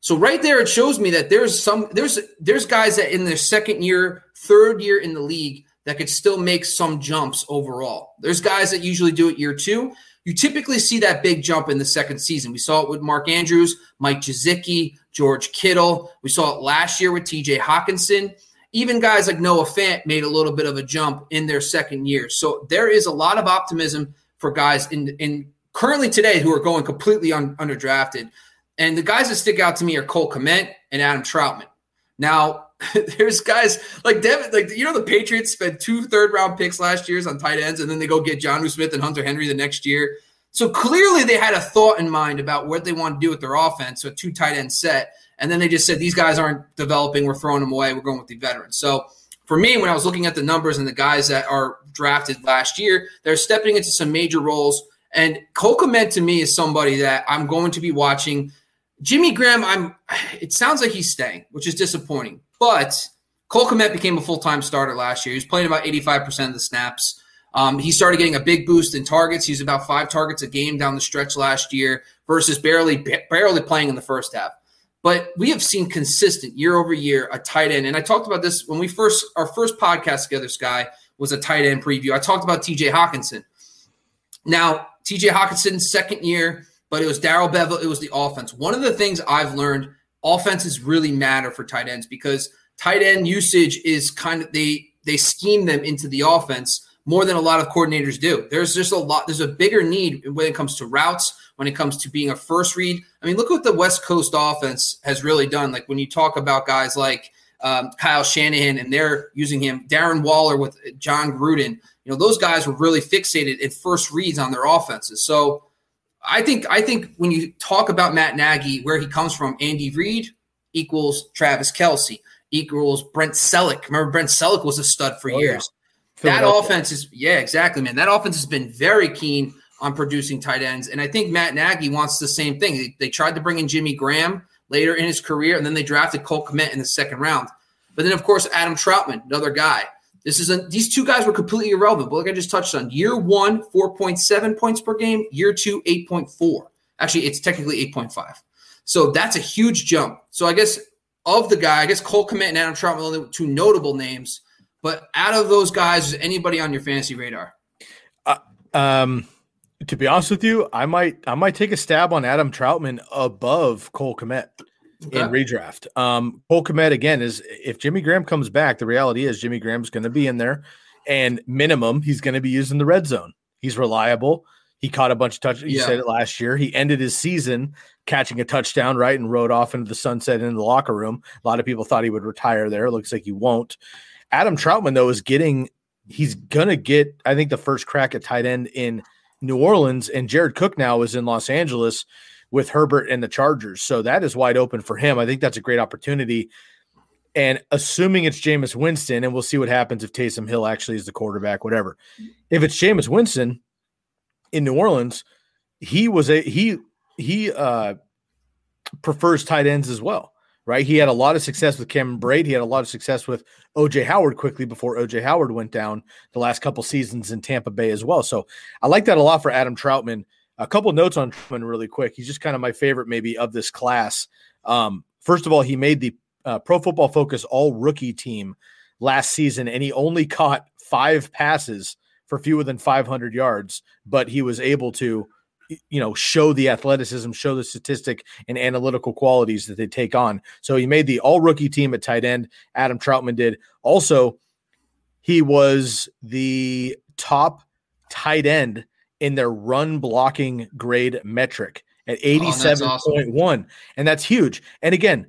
So right there, it shows me that there's some there's there's guys that in their second year, third year in the league that could still make some jumps overall. There's guys that usually do it year two. You typically see that big jump in the second season. We saw it with Mark Andrews, Mike Gesicki, George Kittle. We saw it last year with TJ Hockenson even guys like Noah Fant made a little bit of a jump in their second year. So there is a lot of optimism for guys in, in currently today who are going completely un, underdrafted. And the guys that stick out to me are Cole Kmet and Adam Trautman. Now, there's guys like Devin, like you know, the Patriots spent two third round picks last year on tight ends, and then they go get Jonnu Smith and Hunter Henry the next year. So clearly they had a thought in mind about what they want to do with their offense, so a two tight end set. And then they just said, these guys aren't developing. We're throwing them away. We're going with the veterans. So for me, when I was looking at the numbers and the guys that are drafted last year, they're stepping into some major roles. And Cole Kmet to me is somebody that I'm going to be watching. Jimmy Graham, I'm. It sounds like he's staying, which is disappointing. But Cole Kmet became a full time starter last year. He was playing about 85% of the snaps. Um, he started getting a big boost in targets. He's about five targets a game down the stretch last year versus barely barely playing in the first half. But we have seen consistent year over year a tight end. And I talked about this when we first our first podcast together, Sky, was a tight end preview. I talked about TJ Hockenson. Now, TJ Hockenson's second year, but it was Darrell Bevell, it was the offense. One of the things I've learned, offenses really matter for tight ends because tight end usage is kind of they they scheme them into the offense more than a lot of coordinators do. There's just a lot, there's a bigger need when it comes to routes, when it comes to being a first read. I mean, look what the West Coast offense has really done. Like when you talk about guys like um, Kyle Shanahan and they're using him, Darren Waller with Jon Gruden, you know, those guys were really fixated in first reads on their offenses. So I think I think when you talk about Matt Nagy, where he comes from, Andy Reid equals Travis Kelce equals Brent Celek. Remember, Brent Celek was a stud for oh, years. That offense is, yeah, exactly, man. That offense has been very keen on producing tight ends. And I think Matt Nagy wants the same thing. They, they tried to bring in Jimmy Graham later in his career, and then they drafted Cole Kmet in the second round. But then, of course, Adam Trautman, another guy. This is a, these two guys were completely irrelevant. But like I just touched on, year one, 4.7 points per game. Year two, 8.4. Actually, it's technically 8.5. So that's a huge jump. So I guess of the guy, I guess Cole Kmet and Adam Trautman are two notable names. But out of those guys, is anybody on your fantasy radar? Uh, um, to be honest with you, I might I might take a stab on Adam Trautman above Cole Kmet okay. in redraft. Um, Cole Kmet again is if Jimmy Graham comes back, the reality is Jimmy Graham's going to be in there, and minimum he's going to be used in the red zone. He's reliable. He caught a bunch of touchdowns. You yeah. said it last year. He ended his season catching a touchdown, right, and rode off into the sunset in the locker room. A lot of people thought he would retire there. It looks like he won't. Adam Trautman though, is getting he's gonna get, I think, the first crack at tight end in New Orleans, and Jared Cook now is in Los Angeles with Herbert and the Chargers. So that is wide open for him. I think that's a great opportunity. And assuming it's Jameis Winston, and we'll see what happens if Taysom Hill actually is the quarterback, whatever. If it's Jameis Winston in New Orleans, he was a he he uh prefers tight ends as well, right? He had a lot of success with Cameron Brate. He had a lot of success with OJ Howard quickly before OJ Howard went down the last couple seasons in Tampa Bay as well. So I like that a lot for Adam Trautman. A couple notes on Trautman really quick. He's just kind of my favorite maybe of this class. Um, first of all, he made the uh, Pro Football Focus All Rookie team last season, and he only caught five passes for fewer than 500 yards, but he was able to you know show the athleticism show the statistic and analytical qualities that they take on. So he made the all rookie team at tight end adam trautman did. Also he was the top tight end in their run blocking grade metric at 87.1 oh, awesome. and that's huge. And again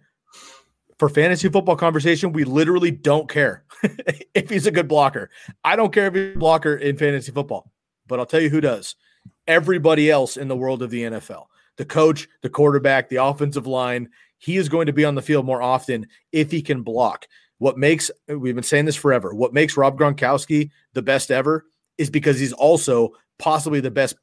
for fantasy football conversation we literally don't care if he's a good blocker. I don't care if he's a blocker in fantasy football but i'll tell you who does everybody else in the world of the NFL. The coach, the quarterback, the offensive line, he is going to be on the field more often if he can block. What makes, we've been saying this forever, what makes Rob Gronkowski the best ever is because he's also possibly the best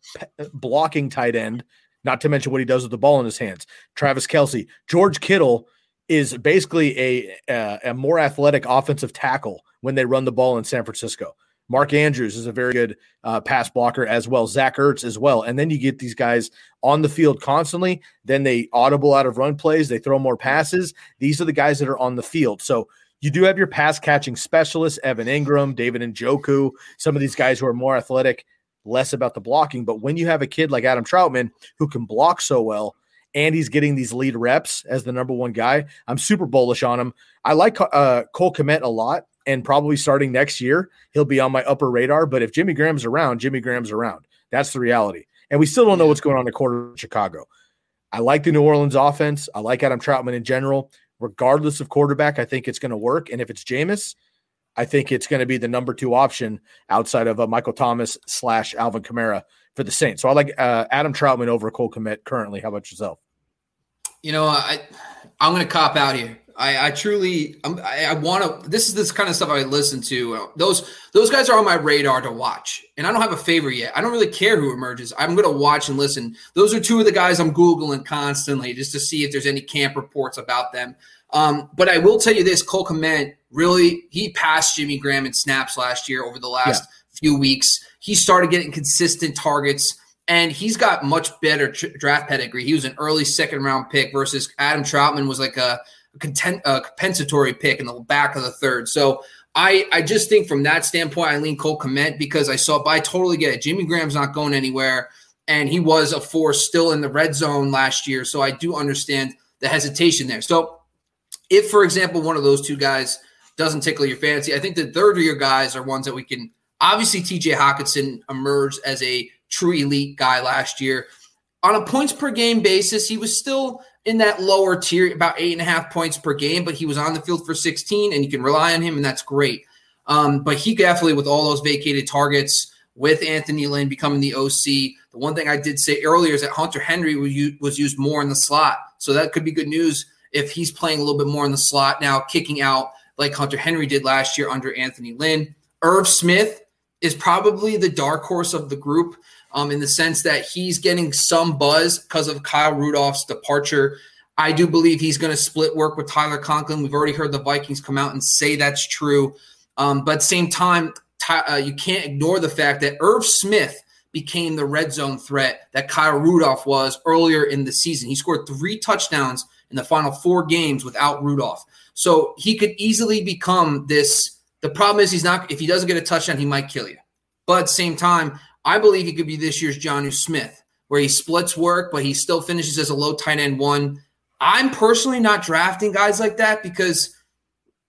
blocking tight end, not to mention what he does with the ball in his hands. Travis Kelce, George Kittle is basically a, a, a more athletic offensive tackle when they run the ball in San Francisco. Mark Andrews is a very good uh, pass blocker as well. Zach Ertz as well. And then you get these guys on the field constantly. Then they audible out of run plays. They throw more passes. These are the guys that are on the field. So you do have your pass catching specialists, Evan Engram, David Njoku, some of these guys who are more athletic, less about the blocking. But when you have a kid like Adam Trautman who can block so well, and he's getting these lead reps as the number one guy. I'm super bullish on him. I like uh, Cole Kmet a lot and probably starting next year, he'll be on my upper radar. But if Jimmy Graham's around, Jimmy Graham's around. That's the reality. And we still don't know what's going on in the quarter in Chicago. I like the New Orleans offense. I like Adam Trautman in general. Regardless of quarterback, I think it's going to work. And if it's Jameis, I think it's going to be the number two option outside of uh, Michael Thomas slash Alvin Kamara for the Saints. So I like uh, Adam Trautman over Cole Kmet currently. How about yourself? You know, I I'm going to cop out here. I, I truly, I'm, I, I want to. This is this kind of stuff I listen to. Those those guys are on my radar to watch, and I don't have a favorite yet. I don't really care who emerges. I'm going to watch and listen. Those are two of the guys I'm googling constantly just to see if there's any camp reports about them. Um, but I will tell you this: Cole Kmet really he passed Jimmy Graham in snaps last year over the last yeah. few weeks. He started getting consistent targets and he's got much better tr- draft pedigree. He was an early second round pick versus Adam Trautman was like a content, a compensatory pick in the back of the third. So I, I just think from that standpoint, I lean Cole Kmet because I saw, but I totally get it. Jimmy Graham's not going anywhere, and he was a force still in the red zone last year. So I do understand the hesitation there. So if, for example, one of those two guys doesn't tickle your fancy, I think the third of your guys are ones that we can obviously TJ Hockenson emerged as a true elite guy last year. On a points per game basis, he was still in that lower tier, about eight and a half points per game, but he was on the field for 16, and you can rely on him, and that's great. Um, but he definitely, with all those vacated targets, with Anthony Lynn becoming the OC, the one thing I did say earlier is that Hunter Henry was used more in the slot. So that could be good news if he's playing a little bit more in the slot now, kicking out like Hunter Henry did last year under Anthony Lynn. Irv Smith is probably the dark horse of the group um, in the sense that he's getting some buzz because of Kyle Rudolph's departure. I do believe he's going to split work with Tyler Conklin. We've already heard the Vikings come out and say that's true. Um, but at the same time, uh, you can't ignore the fact that Irv Smith became the red zone threat that Kyle Rudolph was earlier in the season. He scored three touchdowns in the final four games without Rudolph. So he could easily become this. The problem is he's not, if he doesn't get a touchdown, he might kill you. But at the same time, I believe he could be this year's Jonnu Smith, where he splits work, but he still finishes as a low tight end one. I'm personally not drafting guys like that because,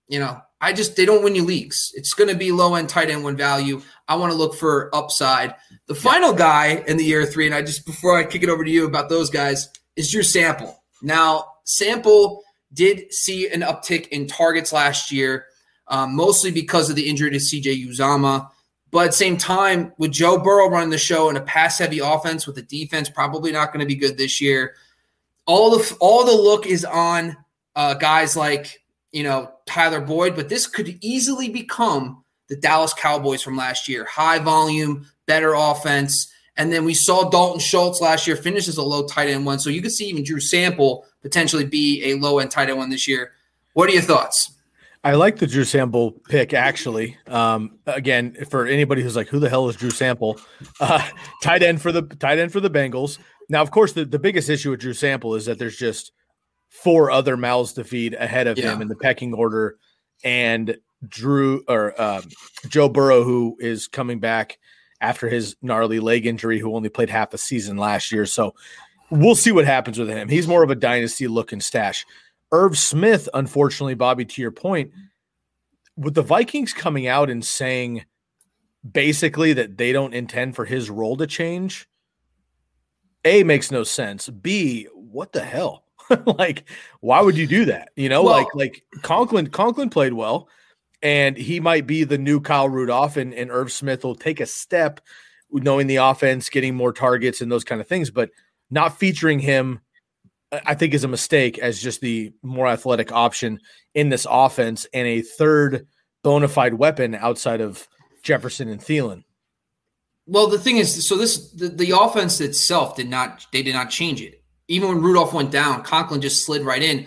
you know, I just they don't win you leagues. It's going to be low end tight end one value. I want to look for upside. The final guy in the year three, and I just before I kick it over to you about those guys is Drew Sample. Now Sample did see an uptick in targets last year, um, mostly because of the injury to CJ Uzomah. But at the same time, with Joe Burrow running the show in a pass heavy offense with the defense probably not going to be good this year, all the all the look is on uh, guys like you know Tyler Boyd, but this could easily become the Dallas Cowboys from last year. High volume, better offense. And then we saw Dalton Schultz last year finish as a low tight end one. So you could see even Drew Sample potentially be a low end tight end one this year. What are your thoughts? I like the Drew Sample pick actually. Um, again, for anybody who's like, who the hell is Drew Sample? Uh, tight end for the tight end for the Bengals. Now, of course, the, the biggest issue with Drew Sample is that there's just four other mouths to feed ahead of yeah. him in the pecking order, and Drew or um, Joe Burrow, who is coming back after his gnarly leg injury, who only played half a season last year. So we'll see what happens with him. He's more of a dynasty looking stash. Irv Smith, unfortunately, Bobby, to your point, with the Vikings coming out and saying basically that they don't intend for his role to change, A makes no sense. B, what the hell? like, why would you do that? You know, well, like like Conklin, Conklin played well, and he might be the new Kyle Rudolph, and, and Irv Smith will take a step knowing the offense, getting more targets and those kind of things, but not featuring him I think is a mistake as just the more athletic option in this offense and a third bona fide weapon outside of Jefferson and Thielen. Well, the thing is, so this the, the offense itself did not they did not change it. Even when Rudolph went down, Conklin just slid right in.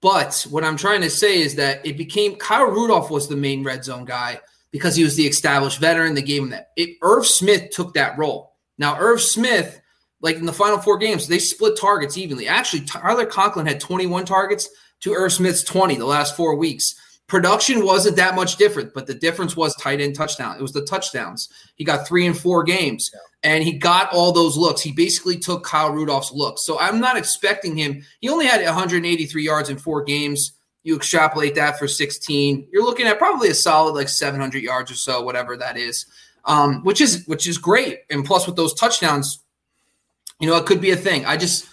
But what I'm trying to say is that it became Kyle Rudolph was the main red zone guy because he was the established veteran. They gave him that. It, Irv Smith took that role. Now, Irv Smith like in the final four games, they split targets evenly. Actually, Tyler Conklin had 21 targets to Irv Smith's 20 the last four weeks. Production wasn't that much different, but the difference was tight end touchdown. It was the touchdowns. He got three and four games, and he got all those looks. He basically took Kyle Rudolph's looks. So I'm not expecting him. He only had 183 yards in four games. You extrapolate that for 16, you're looking at probably a solid like 700 yards or so, whatever that is, um, which is which is great. And plus with those touchdowns, you know, it could be a thing. I just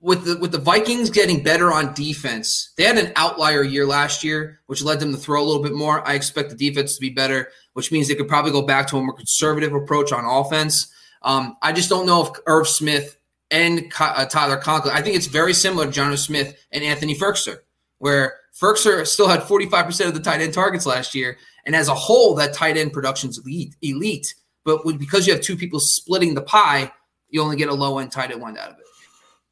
with the with the Vikings getting better on defense, they had an outlier year last year, which led them to throw a little bit more. I expect the defense to be better, which means they could probably go back to a more conservative approach on offense. Um, I just don't know if Irv Smith and uh, Tyler Conklin. I think it's very similar to Jonnu Smith and Anthony Firkser, where Firkser still had 45% of the tight end targets last year. And as a whole, that tight end production's elite. elite. But because you have two people splitting the pie, you only get a low end tight end one out of it.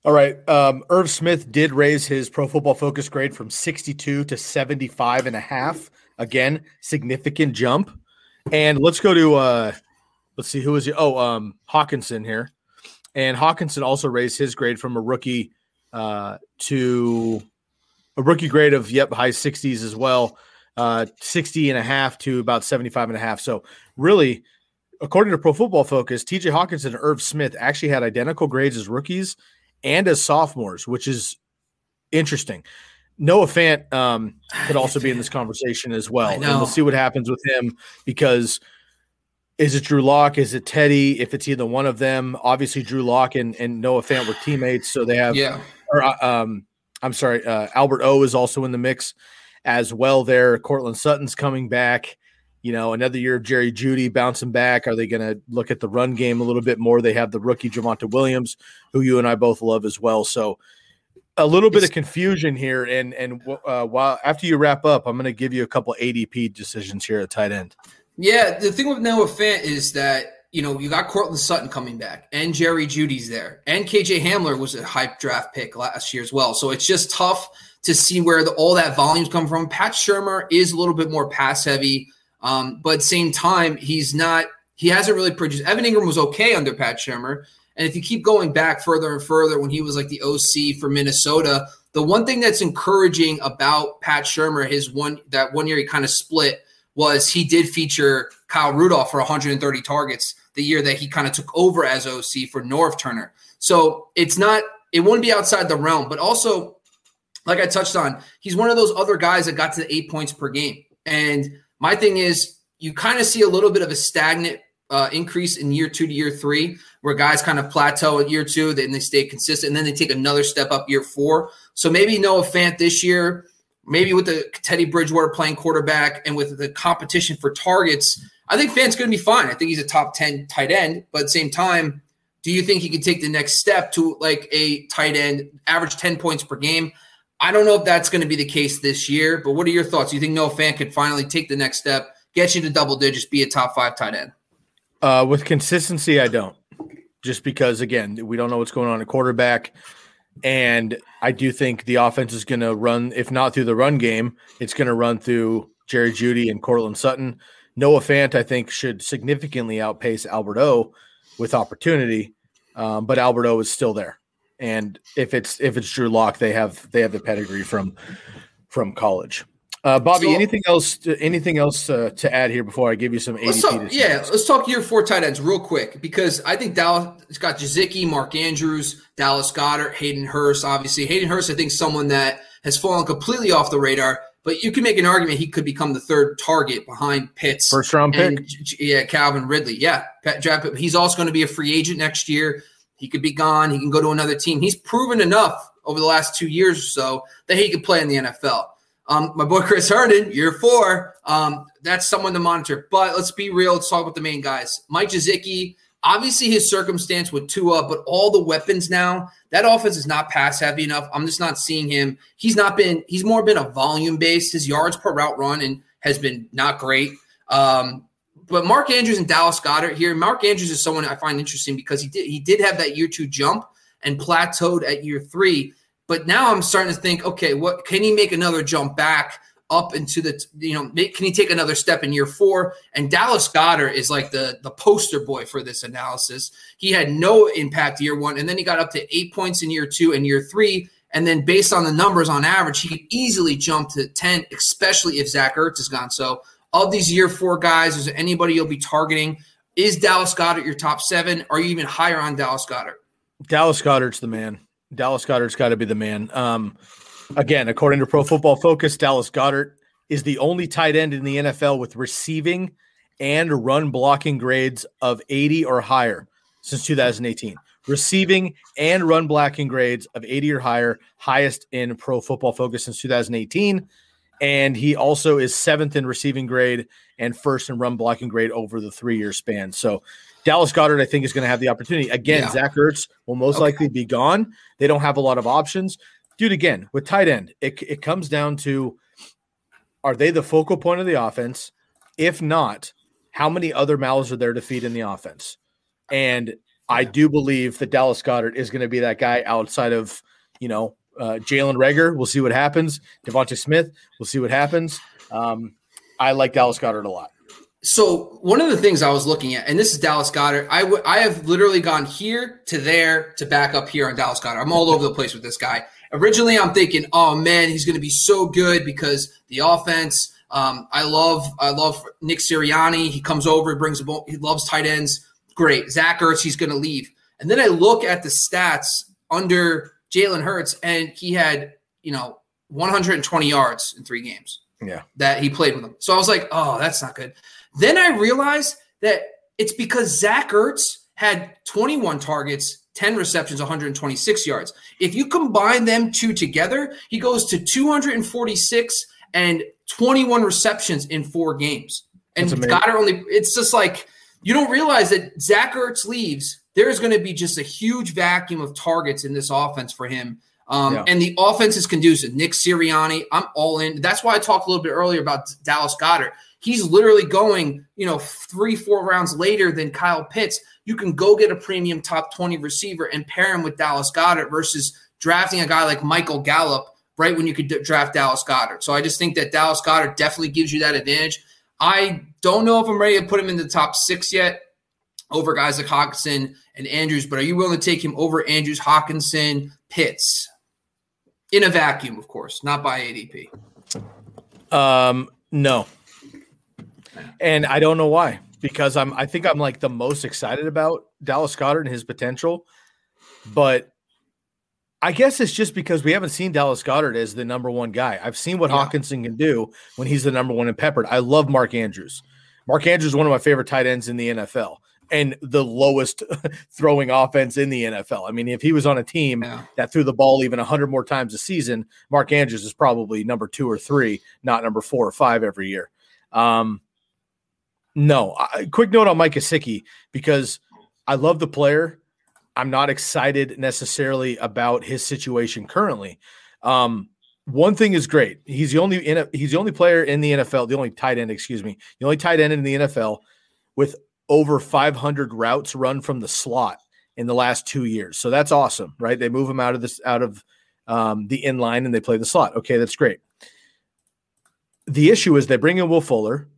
All right. Um, Irv Smith did raise his pro football focus grade from 62 to 75 and a half. Again, significant jump. And let's go to uh let's see who is he? Oh, um Hockenson here. And Hockenson also raised his grade from a rookie uh to a rookie grade of yep, high 60s as well. Uh 60 and a half to about 75 and a half. So really according to Pro Football Focus, TJ Hockenson Irv Smith actually had identical grades as rookies and as sophomores, which is interesting. Noah Fant um, could also be in this conversation as well. And we'll see what happens with him because is it Drew Lock? Is it Teddy? If it's either one of them, obviously Drew Lock and, and Noah Fant were teammates. So they have, yeah. Or, uh, um, I'm sorry, uh, Albert O is also in the mix as well there. Courtland Sutton's coming back. You know, another year of Jerry Jeudy bouncing back. Are they going to look at the run game a little bit more? They have the rookie Javonte Williams, who you and I both love as well. So a little bit of confusion here. And and uh, while after you wrap up, I'm going to give you a couple ADP decisions here at tight end. Yeah, the thing with Noah Fant is that you know you got Courtland Sutton coming back, and Jerry Jeudy's there, and KJ Hamler was a hype draft pick last year as well. So it's just tough to see where the, all that volume's come from. Pat Shurmur is a little bit more pass heavy, um, but same time he's not. He hasn't really produced. Evan Engram was okay under Pat Shurmur, and if you keep going back further and further, when he was like the OC for Minnesota, the one thing that's encouraging about Pat Shurmur, his one that one year he kind of split, was he did feature Kyle Rudolph for 130 targets the year that he kind of took over as OC for Norv Turner. So it's not, it wouldn't be outside the realm, but also, like I touched on, he's one of those other guys that got to the eight points per game. And my thing is, you kind of see a little bit of a stagnant uh, increase in year two to year three, where guys kind of plateau at year two, then they stay consistent, and then they take another step up year four. So maybe Noah Fant this year, maybe with the Teddy Bridgewater playing quarterback and with the competition for targets, I think Fant's going to be fine. I think he's a top 10 tight end, but at the same time, do you think he can take the next step to like a tight end, average 10 points per game? I don't know if that's going to be the case this year, but what are your thoughts? You think Noah Fant could finally take the next step, get you to double digits, be a top five tight end? Uh, with consistency, I don't. Just because, again, we don't know what's going on at quarterback. And I do think the offense is going to run, if not through the run game, it's going to run through Jerry Jeudy and Courtland Sutton. Noah Fant, I think, should significantly outpace Albert O with opportunity, um, but Albert O is still there. And if it's if it's Drew Lock, they have they have the pedigree from from college. Uh, Bobby, so, anything else? To, anything else uh, to add here before I give you some ADP? Talk, yeah, let's talk year four tight ends real quick because I think Dallas has got Gesicki, Mark Andrews, Dallas Goedert, Hayden Hurst. Obviously, Hayden Hurst, I think, someone that has fallen completely off the radar. But you can make an argument he could become the third target behind Pitts, first round pick. Yeah, Calvin Ridley. Yeah. He's also going to be a free agent next year. He could be gone. He can go to another team. He's proven enough over the last two years or so that he could play in the NFL. Um, my boy Chris Herndon, year four. Um, that's someone to monitor. But let's be real. Let's talk about the main guys. Mike Gesicki, obviously his circumstance with Tua, but all the weapons now, that offense is not pass heavy enough. I'm just not seeing him. He's not been, he's more been a volume based. His yards per route run and has been not great. Um, but Mark Andrews and Dallas Goedert here. Mark Andrews is someone I find interesting because he did he did have that year two jump and plateaued at year three. But now I'm starting to think, okay, what can he make another jump back up into the, you know, can he take another step in year four? And Dallas Goedert is like the the poster boy for this analysis. He had no impact year one, and then he got up to eight points in year two and year three. And then based on the numbers on average, he could easily jump to 10, especially if Zach Ertz is gone. So of these year four guys, is there anybody you'll be targeting? Is Dallas Goedert your top seven? Are you even higher on Dallas Goedert? Dallas Goedert's the man. Dallas Goedert's got to be the man. Um, again, according to Pro Football Focus, Dallas Goedert is the only tight end in the NFL with receiving and run blocking grades of 80 or higher since 2018. Receiving and run blocking grades of 80 or higher, highest in Pro Football Focus since 2018. And he also is seventh in receiving grade and first in run blocking grade over the three year span. So Dallas Goedert, I think, is going to have the opportunity. Again, yeah. Zach Ertz will most okay. likely be gone. They don't have a lot of options. Dude, again, with tight end, it, it comes down to are they the focal point of the offense? If not, how many other mouths are there to feed in the offense? And I do believe that Dallas Goedert is going to be that guy outside of, you know, uh, Jalen Reagor. We'll see what happens. DeVonta Smith, we'll see what happens. Um, I like Dallas Goedert a lot. So one of the things I was looking at, and this is Dallas Goedert. I, w- I have literally gone here to there to back up here on Dallas Goedert. I'm all over the place with this guy. Originally, I'm thinking, oh man, he's going to be so good because the offense. Um, I love I love Nick Sirianni. He comes over, he brings a ball, he loves tight ends. Great, Zach Ertz, he's going to leave. And then I look at the stats under Jalen Hurts, and he had you know 120 yards in three games. Yeah, that he played with them. So I was like, oh, that's not good. Then I realized that it's because Zach Ertz had 21 targets, 10 receptions, 126 yards. If you combine them two together, he goes to 246 and 21 receptions in four games. And Goedert only, it's just like, you don't realize that Zach Ertz leaves, there's going to be just a huge vacuum of targets in this offense for him. Um, yeah. And the offense is conducive. Nick Sirianni, I'm all in. That's why I talked a little bit earlier about Dallas Goedert. He's literally going, you know, three, four rounds later than Kyle Pitts. You can go get a premium top 20 receiver and pair him with Dallas Goedert versus drafting a guy like Michael Gallup right when you could d- draft Dallas Goedert. So I just think that Dallas Goedert definitely gives you that advantage. I don't know if I'm ready to put him in the top six yet over guys like Hockenson and Andrews, but are you willing to take him over Andrews, Hockenson, Pitts? In a vacuum, of course, not by ADP. Um, no, and I don't know why because I'm I think I'm like the most excited about Dallas Goedert and his potential, but I guess it's just because we haven't seen Dallas Goedert as the number one guy. I've seen what yeah. Hockenson can do when he's the number one in Peppered. I love Mark Andrews. Mark Andrews is one of my favorite tight ends in the NFL and the lowest throwing offense in the NFL. I mean, if he was on a team yeah. that threw the ball even 100 more times a season, Mark Andrews is probably number two or three, not number four or five every year. Um, no, I, quick note on Mike Gesicki because I love the player. I'm not excited necessarily about his situation currently. Um, one thing is great. He's the only in he's the only player in the NFL, the only tight end, excuse me, the only tight end in the NFL with over 500 routes run from the slot in the last two years. So that's awesome, right? They move him out of this out of um, the inline and they play the slot. Okay, that's great. The issue is they bring in Will Fuller,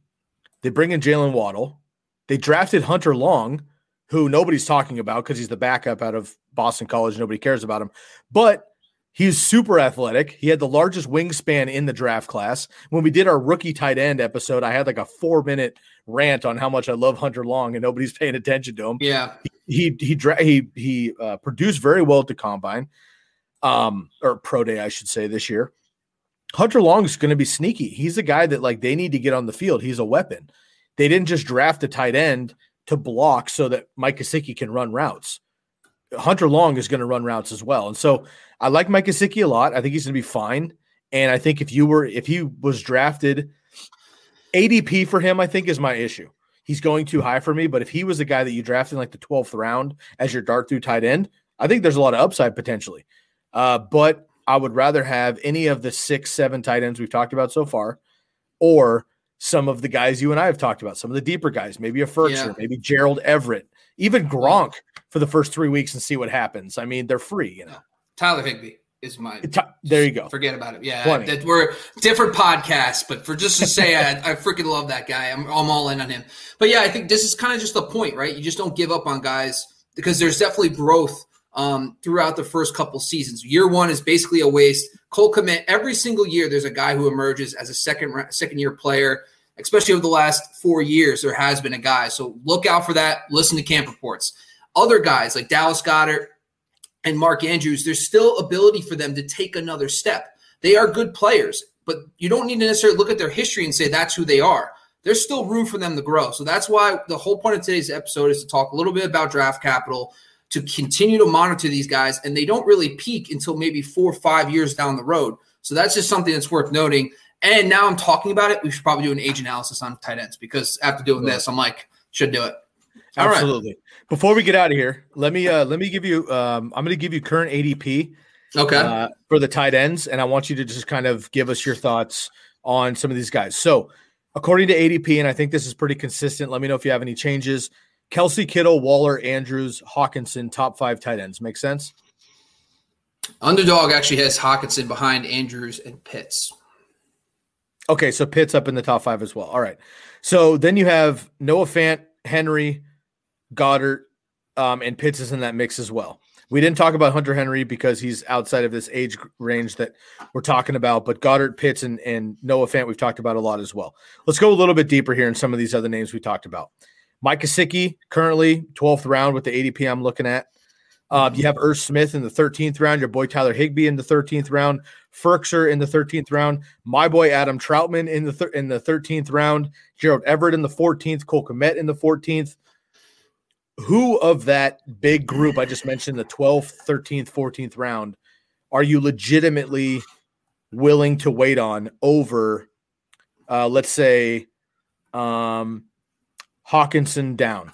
they bring in Jaylen Waddle. They drafted Hunter Long, who nobody's talking about because he's the backup out of Boston College. Nobody cares about him. But he's super athletic. He had the largest wingspan in the draft class. When we did our rookie tight end episode, I had like a four minute rant on how much I love Hunter Long, and nobody's paying attention to him. Yeah, he he he he, he uh, produced very well at the combine, um, or pro day, I should say, this year. Hunter Long is going to be sneaky. He's a guy that like they need to get on the field. He's a weapon. They didn't just draft a tight end to block so that Mike Gesicki can run routes. Hunter Long is going to run routes as well. And so I like Mike Gesicki a lot. I think he's going to be fine. And I think if you were if he was drafted ADP for him, I think is my issue. He's going too high for me. But if he was a guy that you drafted in like the 12th round as your dart through tight end, I think there's a lot of upside potentially. Uh, but I would rather have any of the six, seven tight ends we've talked about so far, or some of the guys you and I have talked about, some of the deeper guys, maybe a Firkser, yeah. maybe Gerald Everett, even Gronk for the first three weeks and see what happens. I mean, they're free, you know. Tyler Higbee is my. There you go. Forget about it. Yeah, that we're different podcasts, but for just to say, I, I freaking love that guy. I'm, I'm all in on him. But yeah, I think this is kind of just the point, right? You just don't give up on guys because there's definitely growth um, throughout the first couple seasons. Year one is basically a waste. Cole Kmet, every single year, there's a guy who emerges as a second second year player. Especially over the last four years, there has been a guy. So look out for that. Listen to camp reports. Other guys like Dallas Goedert and Mark Andrews, there's still ability for them to take another step. They are good players, but you don't need to necessarily look at their history and say that's who they are. There's still room for them to grow. So that's why the whole point of today's episode is to talk a little bit about draft capital, to continue to monitor these guys, and they don't really peak until maybe four or five years down the road. So that's just something that's worth noting. And now I'm talking about it, we should probably do an age analysis on tight ends because after doing this, I'm like, should do it. Absolutely. Before we get out of here, let me uh let me give you um I'm going to give you current ADP Okay. uh, for the tight ends, and I want you to just kind of give us your thoughts on some of these guys. So, according to ADP, and I think this is pretty consistent. Let me know if you have any changes. Kelce Kittle, Waller, Andrews, Hockenson, top five tight ends. Make sense? Underdog actually has Hockenson behind Andrews and Pitts. Okay, so Pitt's up in the top five as well. All right. So then you have Noah Fant, Henry, Goedert, um, and Pitts is in that mix as well. We didn't talk about Hunter Henry because he's outside of this age range that we're talking about, but Goedert, Pitts, and, and Noah Fant we've talked about a lot as well. Let's go a little bit deeper here in some of these other names we talked about. Mike Gesicki, currently 12th round with the ADP I'm looking at. Uh, you have Irv Smith in the 13th round, your boy Tyler Higbee in the 13th round, Firkser in the 13th round, my boy Adam Trautman in the thir- in the 13th round, Gerald Everett in the 14th, Cole Kmet in the 14th. Who of that big group I just mentioned, the 12th, 13th, 14th round, are you legitimately willing to wait on over, uh, let's say, um, Hockenson down?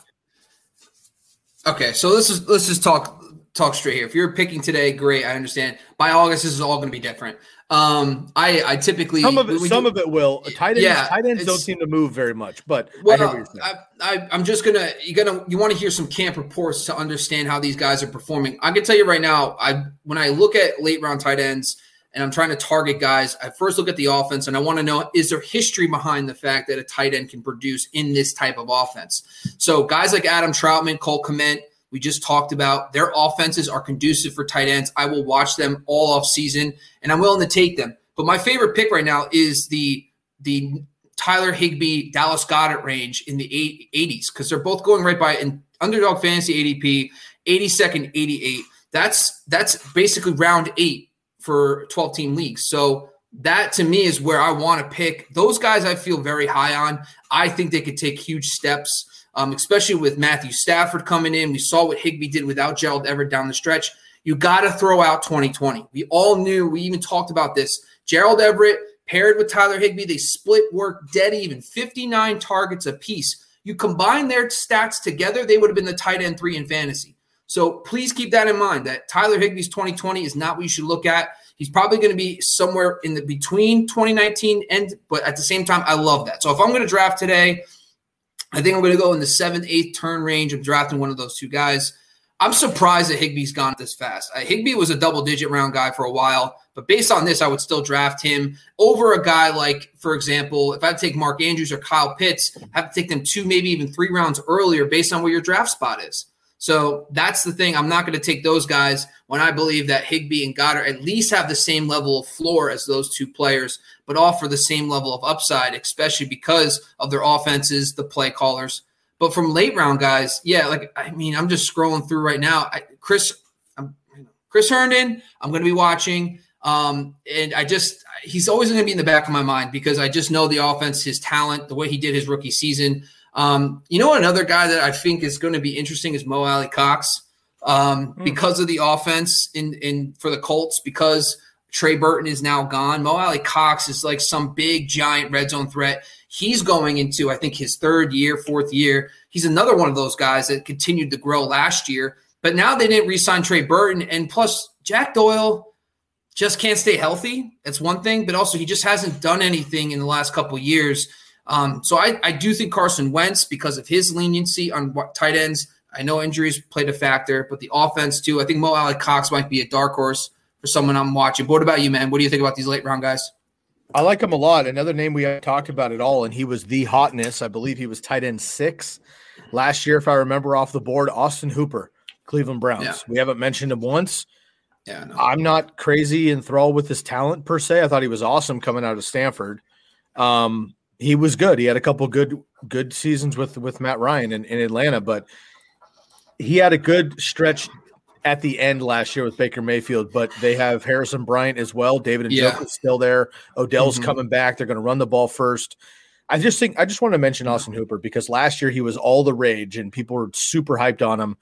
Okay, so this is let's just talk talk straight here. If you're picking today, great. I understand. By August, this is all going to be different. Um, I I typically Some of it, some do- of it will. Tight ends, Yeah, tight ends don't seem to move very much, but I hear what Well. I, I'm just gonna you gonna you want to hear some camp reports to understand how these guys are performing. I can tell you right now, I when I look at late round tight ends and I'm trying to target guys, I first look at the offense and I want to know is there history behind the fact that a tight end can produce in this type of offense. So guys like Adam Trautman, Cole Kmet, we just talked about their offenses are conducive for tight ends. I will watch them all off season and I'm willing to take them. But my favorite pick right now is the the Tyler Higbee, Dallas Goedert range in the eight, 80s because they're both going right by in underdog fantasy ADP, 82nd, 88. That's that's basically round eight for 12 team leagues. So that to me is where I want to pick those guys. I feel very high on. I think they could take huge steps, um, especially with Matthew Stafford coming in. We saw what Higbee did without Gerald Everett down the stretch. You got to throw out 2020. We all knew. We even talked about this. Gerald Everett paired with Tyler Higbee, they split work dead even, 59 targets apiece. You combine their stats together, they would have been the tight end three in fantasy. So please keep that in mind that Tyler Higbee's 2020 is not what you should look at. He's probably going to be somewhere in the between 2019 and, but at the same time, I love that. So if I'm going to draft today, I think I'm going to go in the seventh, eighth turn range of drafting one of those two guys. I'm surprised that Higbee's gone this fast. Uh, Higbee was a double digit round guy for a while, but based on this, I would still draft him over a guy like, for example, if I take Mark Andrews or Kyle Pitts, I have to take them two, maybe even three rounds earlier based on where your draft spot is. So that's the thing. I'm not going to take those guys when I believe that Higbee and Goedert at least have the same level of floor as those two players, but offer the same level of upside, especially because of their offenses, the play callers. But from late round guys, yeah, like I mean, I'm just scrolling through right now. I, Chris, I'm, Chris Herndon, I'm going to be watching, um, and I just he's always going to be in the back of my mind because I just know the offense, his talent, the way he did his rookie season. Um, you know, another guy that I think is going to be interesting is Mo Alie-Cox um, Hmm. because of the offense in in for the Colts because Trey Burton is now gone. Mo Alie-Cox is like some big giant red zone threat. He's going into I think his third year, fourth year. He's another one of those guys that continued to grow last year, but now they didn't re-sign Trey Burton, and plus Jack Doyle just can't stay healthy. That's one thing, but also he just hasn't done anything in the last couple of years. Um, so I, I do think Carson Wentz, because of his leniency on what tight ends, I know injuries played a factor, but the offense too. I think Mo Alie-Cox might be a dark horse for someone I'm watching. But what about you, man? What do you think about these late round guys? I like him a lot. Another name we haven't talked about at all, and he was the hotness. I believe he was tight end six last year, if I remember off the board. Austin Hooper, Cleveland Browns. Yeah. We haven't mentioned him once. Yeah, no. I'm not crazy enthralled with his talent per se. I thought he was awesome coming out of Stanford. Um, he was good. He had a couple good good seasons with with Matt Ryan in, in Atlanta, but he had a good stretch at the end last year with Baker Mayfield. But they have Harrison Bryant as well. David and Yeah. Jokic still there. Odell's Mhm. coming back. They're going to run the ball first. I just think I just want to mention Austin Hooper because last year he was all the rage and people were super hyped on him.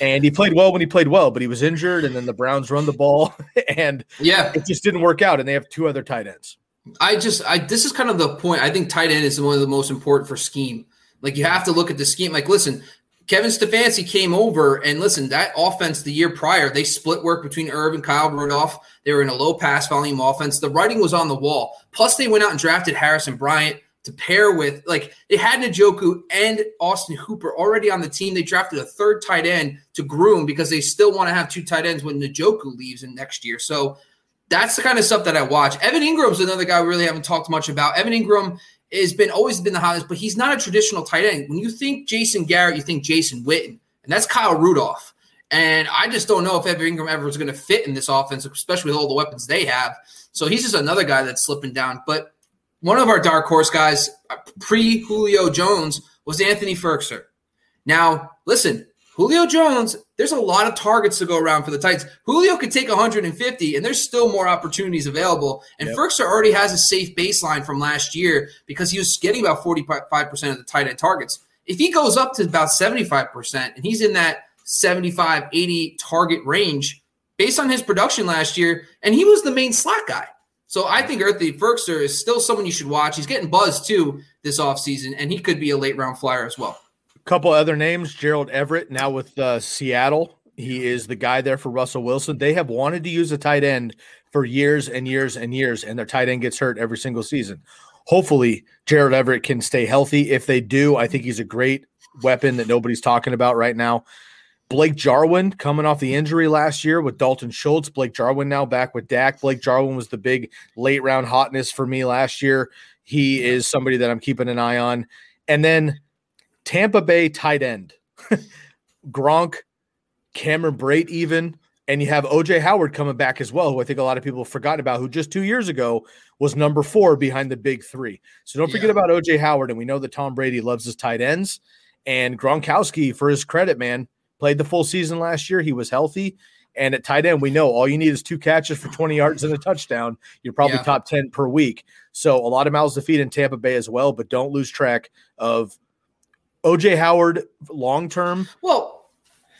And he played well when he played well, but he was injured, and then the Browns run the ball, and yeah, it just didn't work out. And they have two other tight ends. I just I this is kind of the point. I think tight end is one of the most important for scheme. Like you have to look at the scheme. Like, listen, Kevin Stefanski came over and listen, that offense the year prior, they split work between Irv and Kyle Rudolph. They were in a low pass volume offense. The writing was on the wall. Plus, they went out and drafted Harrison Bryant to pair with, like, they had Njoku and Austin Hooper already on the team. They drafted a third tight end to groom because they still want to have two tight ends when Njoku leaves in next year. So that's the kind of stuff that I watch. Evan Engram's another guy we really haven't talked much about. Evan Engram has been always been the hottest, but he's not a traditional tight end. When you think Jason Garrett, you think Jason Witten, and that's Kyle Rudolph. And I just don't know if Evan Engram ever is going to fit in this offense, especially with all the weapons they have. So he's just another guy that's slipping down. But one of our dark horse guys, uh, pre Julio Jones, was Anthony Firkser. Now, listen, Julio Jones, there's a lot of targets to go around for the Titans. Julio could take 150, and there's still more opportunities available. And yep. Firkser already has a safe baseline from last year because he was getting about 45% of the tight end targets. If he goes up to about 75%, and he's in that 75, 80 target range based on his production last year, and he was the main slot guy. So I think Earthy Firkser is still someone you should watch. He's getting buzzed too this offseason, and he could be a late round flyer as well couple other names gerald everett now with uh, seattle. He is the guy there for russell wilson. They have wanted to use a tight end for years and years and years and their tight end gets hurt every single season. Hopefully gerald everett can stay healthy. If they do i think he's a great weapon that nobody's talking about right now. Blake jarwin coming off the injury last year with dalton schultz. Blake jarwin now back with dak. Blake jarwin was the big late round hotness for me last year. He is somebody that i'm keeping an eye on. And then Tampa Bay tight end, Gronk, Cameron Brate, even, and you have OJ Howard coming back as well, who I think a lot of people have forgotten about, who just two years ago was number four behind the big three. So don't yeah. forget about OJ Howard. And we know that Tom Brady loves his tight ends. And Gronkowski, for his credit, man, played the full season last year. He was healthy. And at tight end, we know all you need is two catches for 20 yards and a touchdown. You're probably yeah. top 10 per week. So a lot of mouths to feed in Tampa Bay as well, but don't lose track of OJ Howard long term. Well,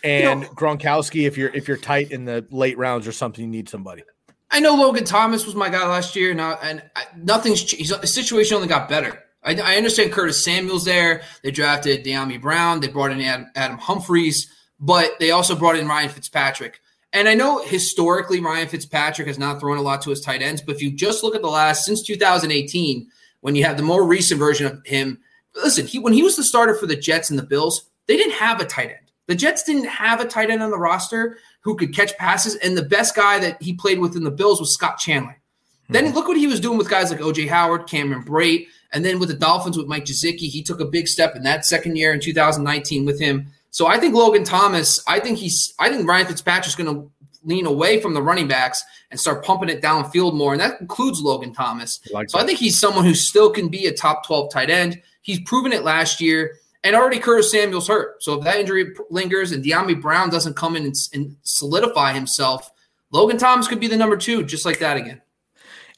and you know, Gronkowski if you're if you're tight in the late rounds or something, you need somebody. I know Logan Thomas was my guy last year, now and I, nothing's his situation only got better. I, I, understand Curtis Samuel's there. They drafted Dyami Brown. They brought in Adam, Adam Humphries, but they also brought in Ryan Fitzpatrick. And I know historically Ryan Fitzpatrick has not thrown a lot to his tight ends, but if you just look at the last since 2018, when you have the more recent version of him, listen, he when he was the starter for the Jets and the Bills, they didn't have a tight end. The Jets didn't have a tight end on the roster who could catch passes, and the best guy that he played with in the Bills was Scott Chandler. Mm-hmm. Then look what he was doing with guys like OJ Howard, Cameron Brate, and then with the Dolphins with Mike Gesicki, he took a big step in that second year in 2019 with him. So I think Logan Thomas, I think he's, I think Ryan Fitzpatrick's going to lean away from the running backs and start pumping it downfield more, and that includes Logan Thomas. I like so that. I think he's someone who still can be a top 12 tight end. He's proven it last year, and already Curtis Samuel's hurt. So if that injury lingers and Dyami Brown doesn't come in and, and solidify himself, Logan Thomas could be the number two, just like that again.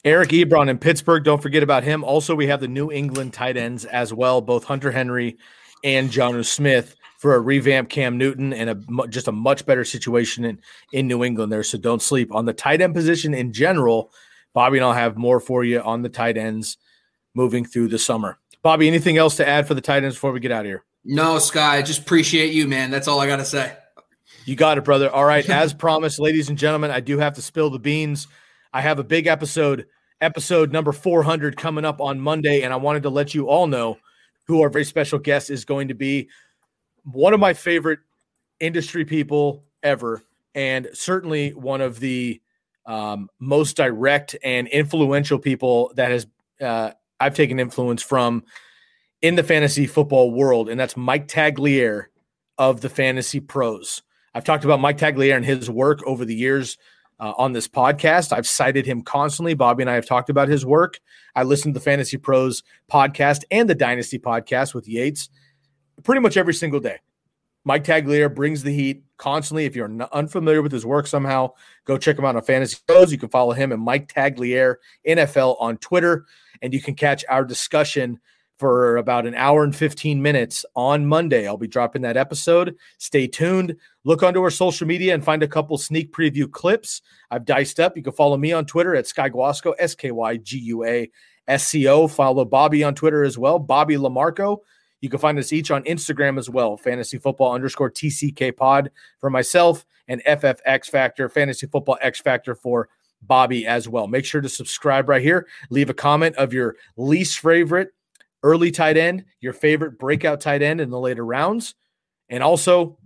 Eric Ebron in Pittsburgh. Don't forget about him. Also, we have the New England tight ends as well, both Hunter Henry and Jonnu Smith for a revamp Cam Newton and a just a much better situation in, in New England there. So don't sleep on the tight end position in general. Bobby and I'll have more for you on the tight ends moving through the summer. Bobby, anything else to add for the Titans before we get out of here? No, Sky. I just appreciate you, man. That's all I got to say. You got it, brother. All right. As promised, ladies and gentlemen, I do have to spill the beans. I have a big episode, episode number 400 coming up on Monday, and I wanted to let you all know who our very special guest is going to be. One of my favorite industry people ever, and certainly one of the um, most direct and influential people that has uh, I've taken influence from in the fantasy football world, and that's Mike Tagliere of the Fantasy Pros. I've talked about Mike Tagliere and his work over the years uh, on this podcast. I've cited him constantly. Bobby and I have talked about his work. I listen to the Fantasy Pros podcast and the Dynasty podcast with Yates pretty much every single day. Mike Tagliere brings the heat constantly. If you're unfamiliar with his work somehow, go check him out on Fantasy Pros. You can follow him and Mike Tagliere NFL on Twitter and you can catch our discussion for about an hour and 15 minutes on Monday. I'll be dropping that episode. Stay tuned. Look onto our social media and find a couple sneak preview clips I've diced up. You can follow me on Twitter at Sky Guasco, S K Y G U A S C O. Follow Bobby on Twitter as well, Bobby Lamarco. You can find us each on Instagram as well, fantasy football underscore TCK pod for myself and FFX Factor, fantasy football X Factor for Bobby as well. Make sure to subscribe right here. Leave a comment of your least favorite early tight end, your favorite breakout tight end in the later rounds. And also,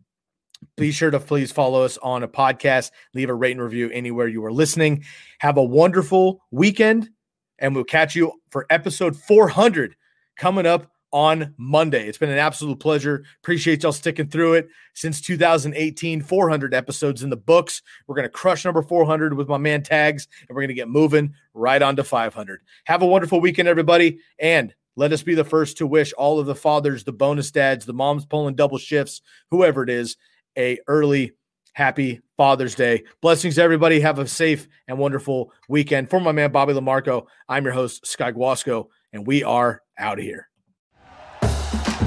be sure to please follow us on a podcast. Leave a rate and review anywhere you are listening. Have a wonderful weekend, and we'll catch you for episode 400 coming up on Monday. It's been an absolute pleasure. Appreciate y'all sticking through it since 2018. 400 episodes in the books. We're going to crush number 400 with my man Tags, and we're going to get moving right on to 500. Have a wonderful weekend, everybody. And let us be the first to wish all of the fathers, the bonus dads, the moms pulling double shifts, whoever it is, a early happy Father's Day. Blessings, everybody. Have a safe and wonderful weekend. For my man Bobby Lamarco, I'm your host, Sky Guasco, and we are out of here.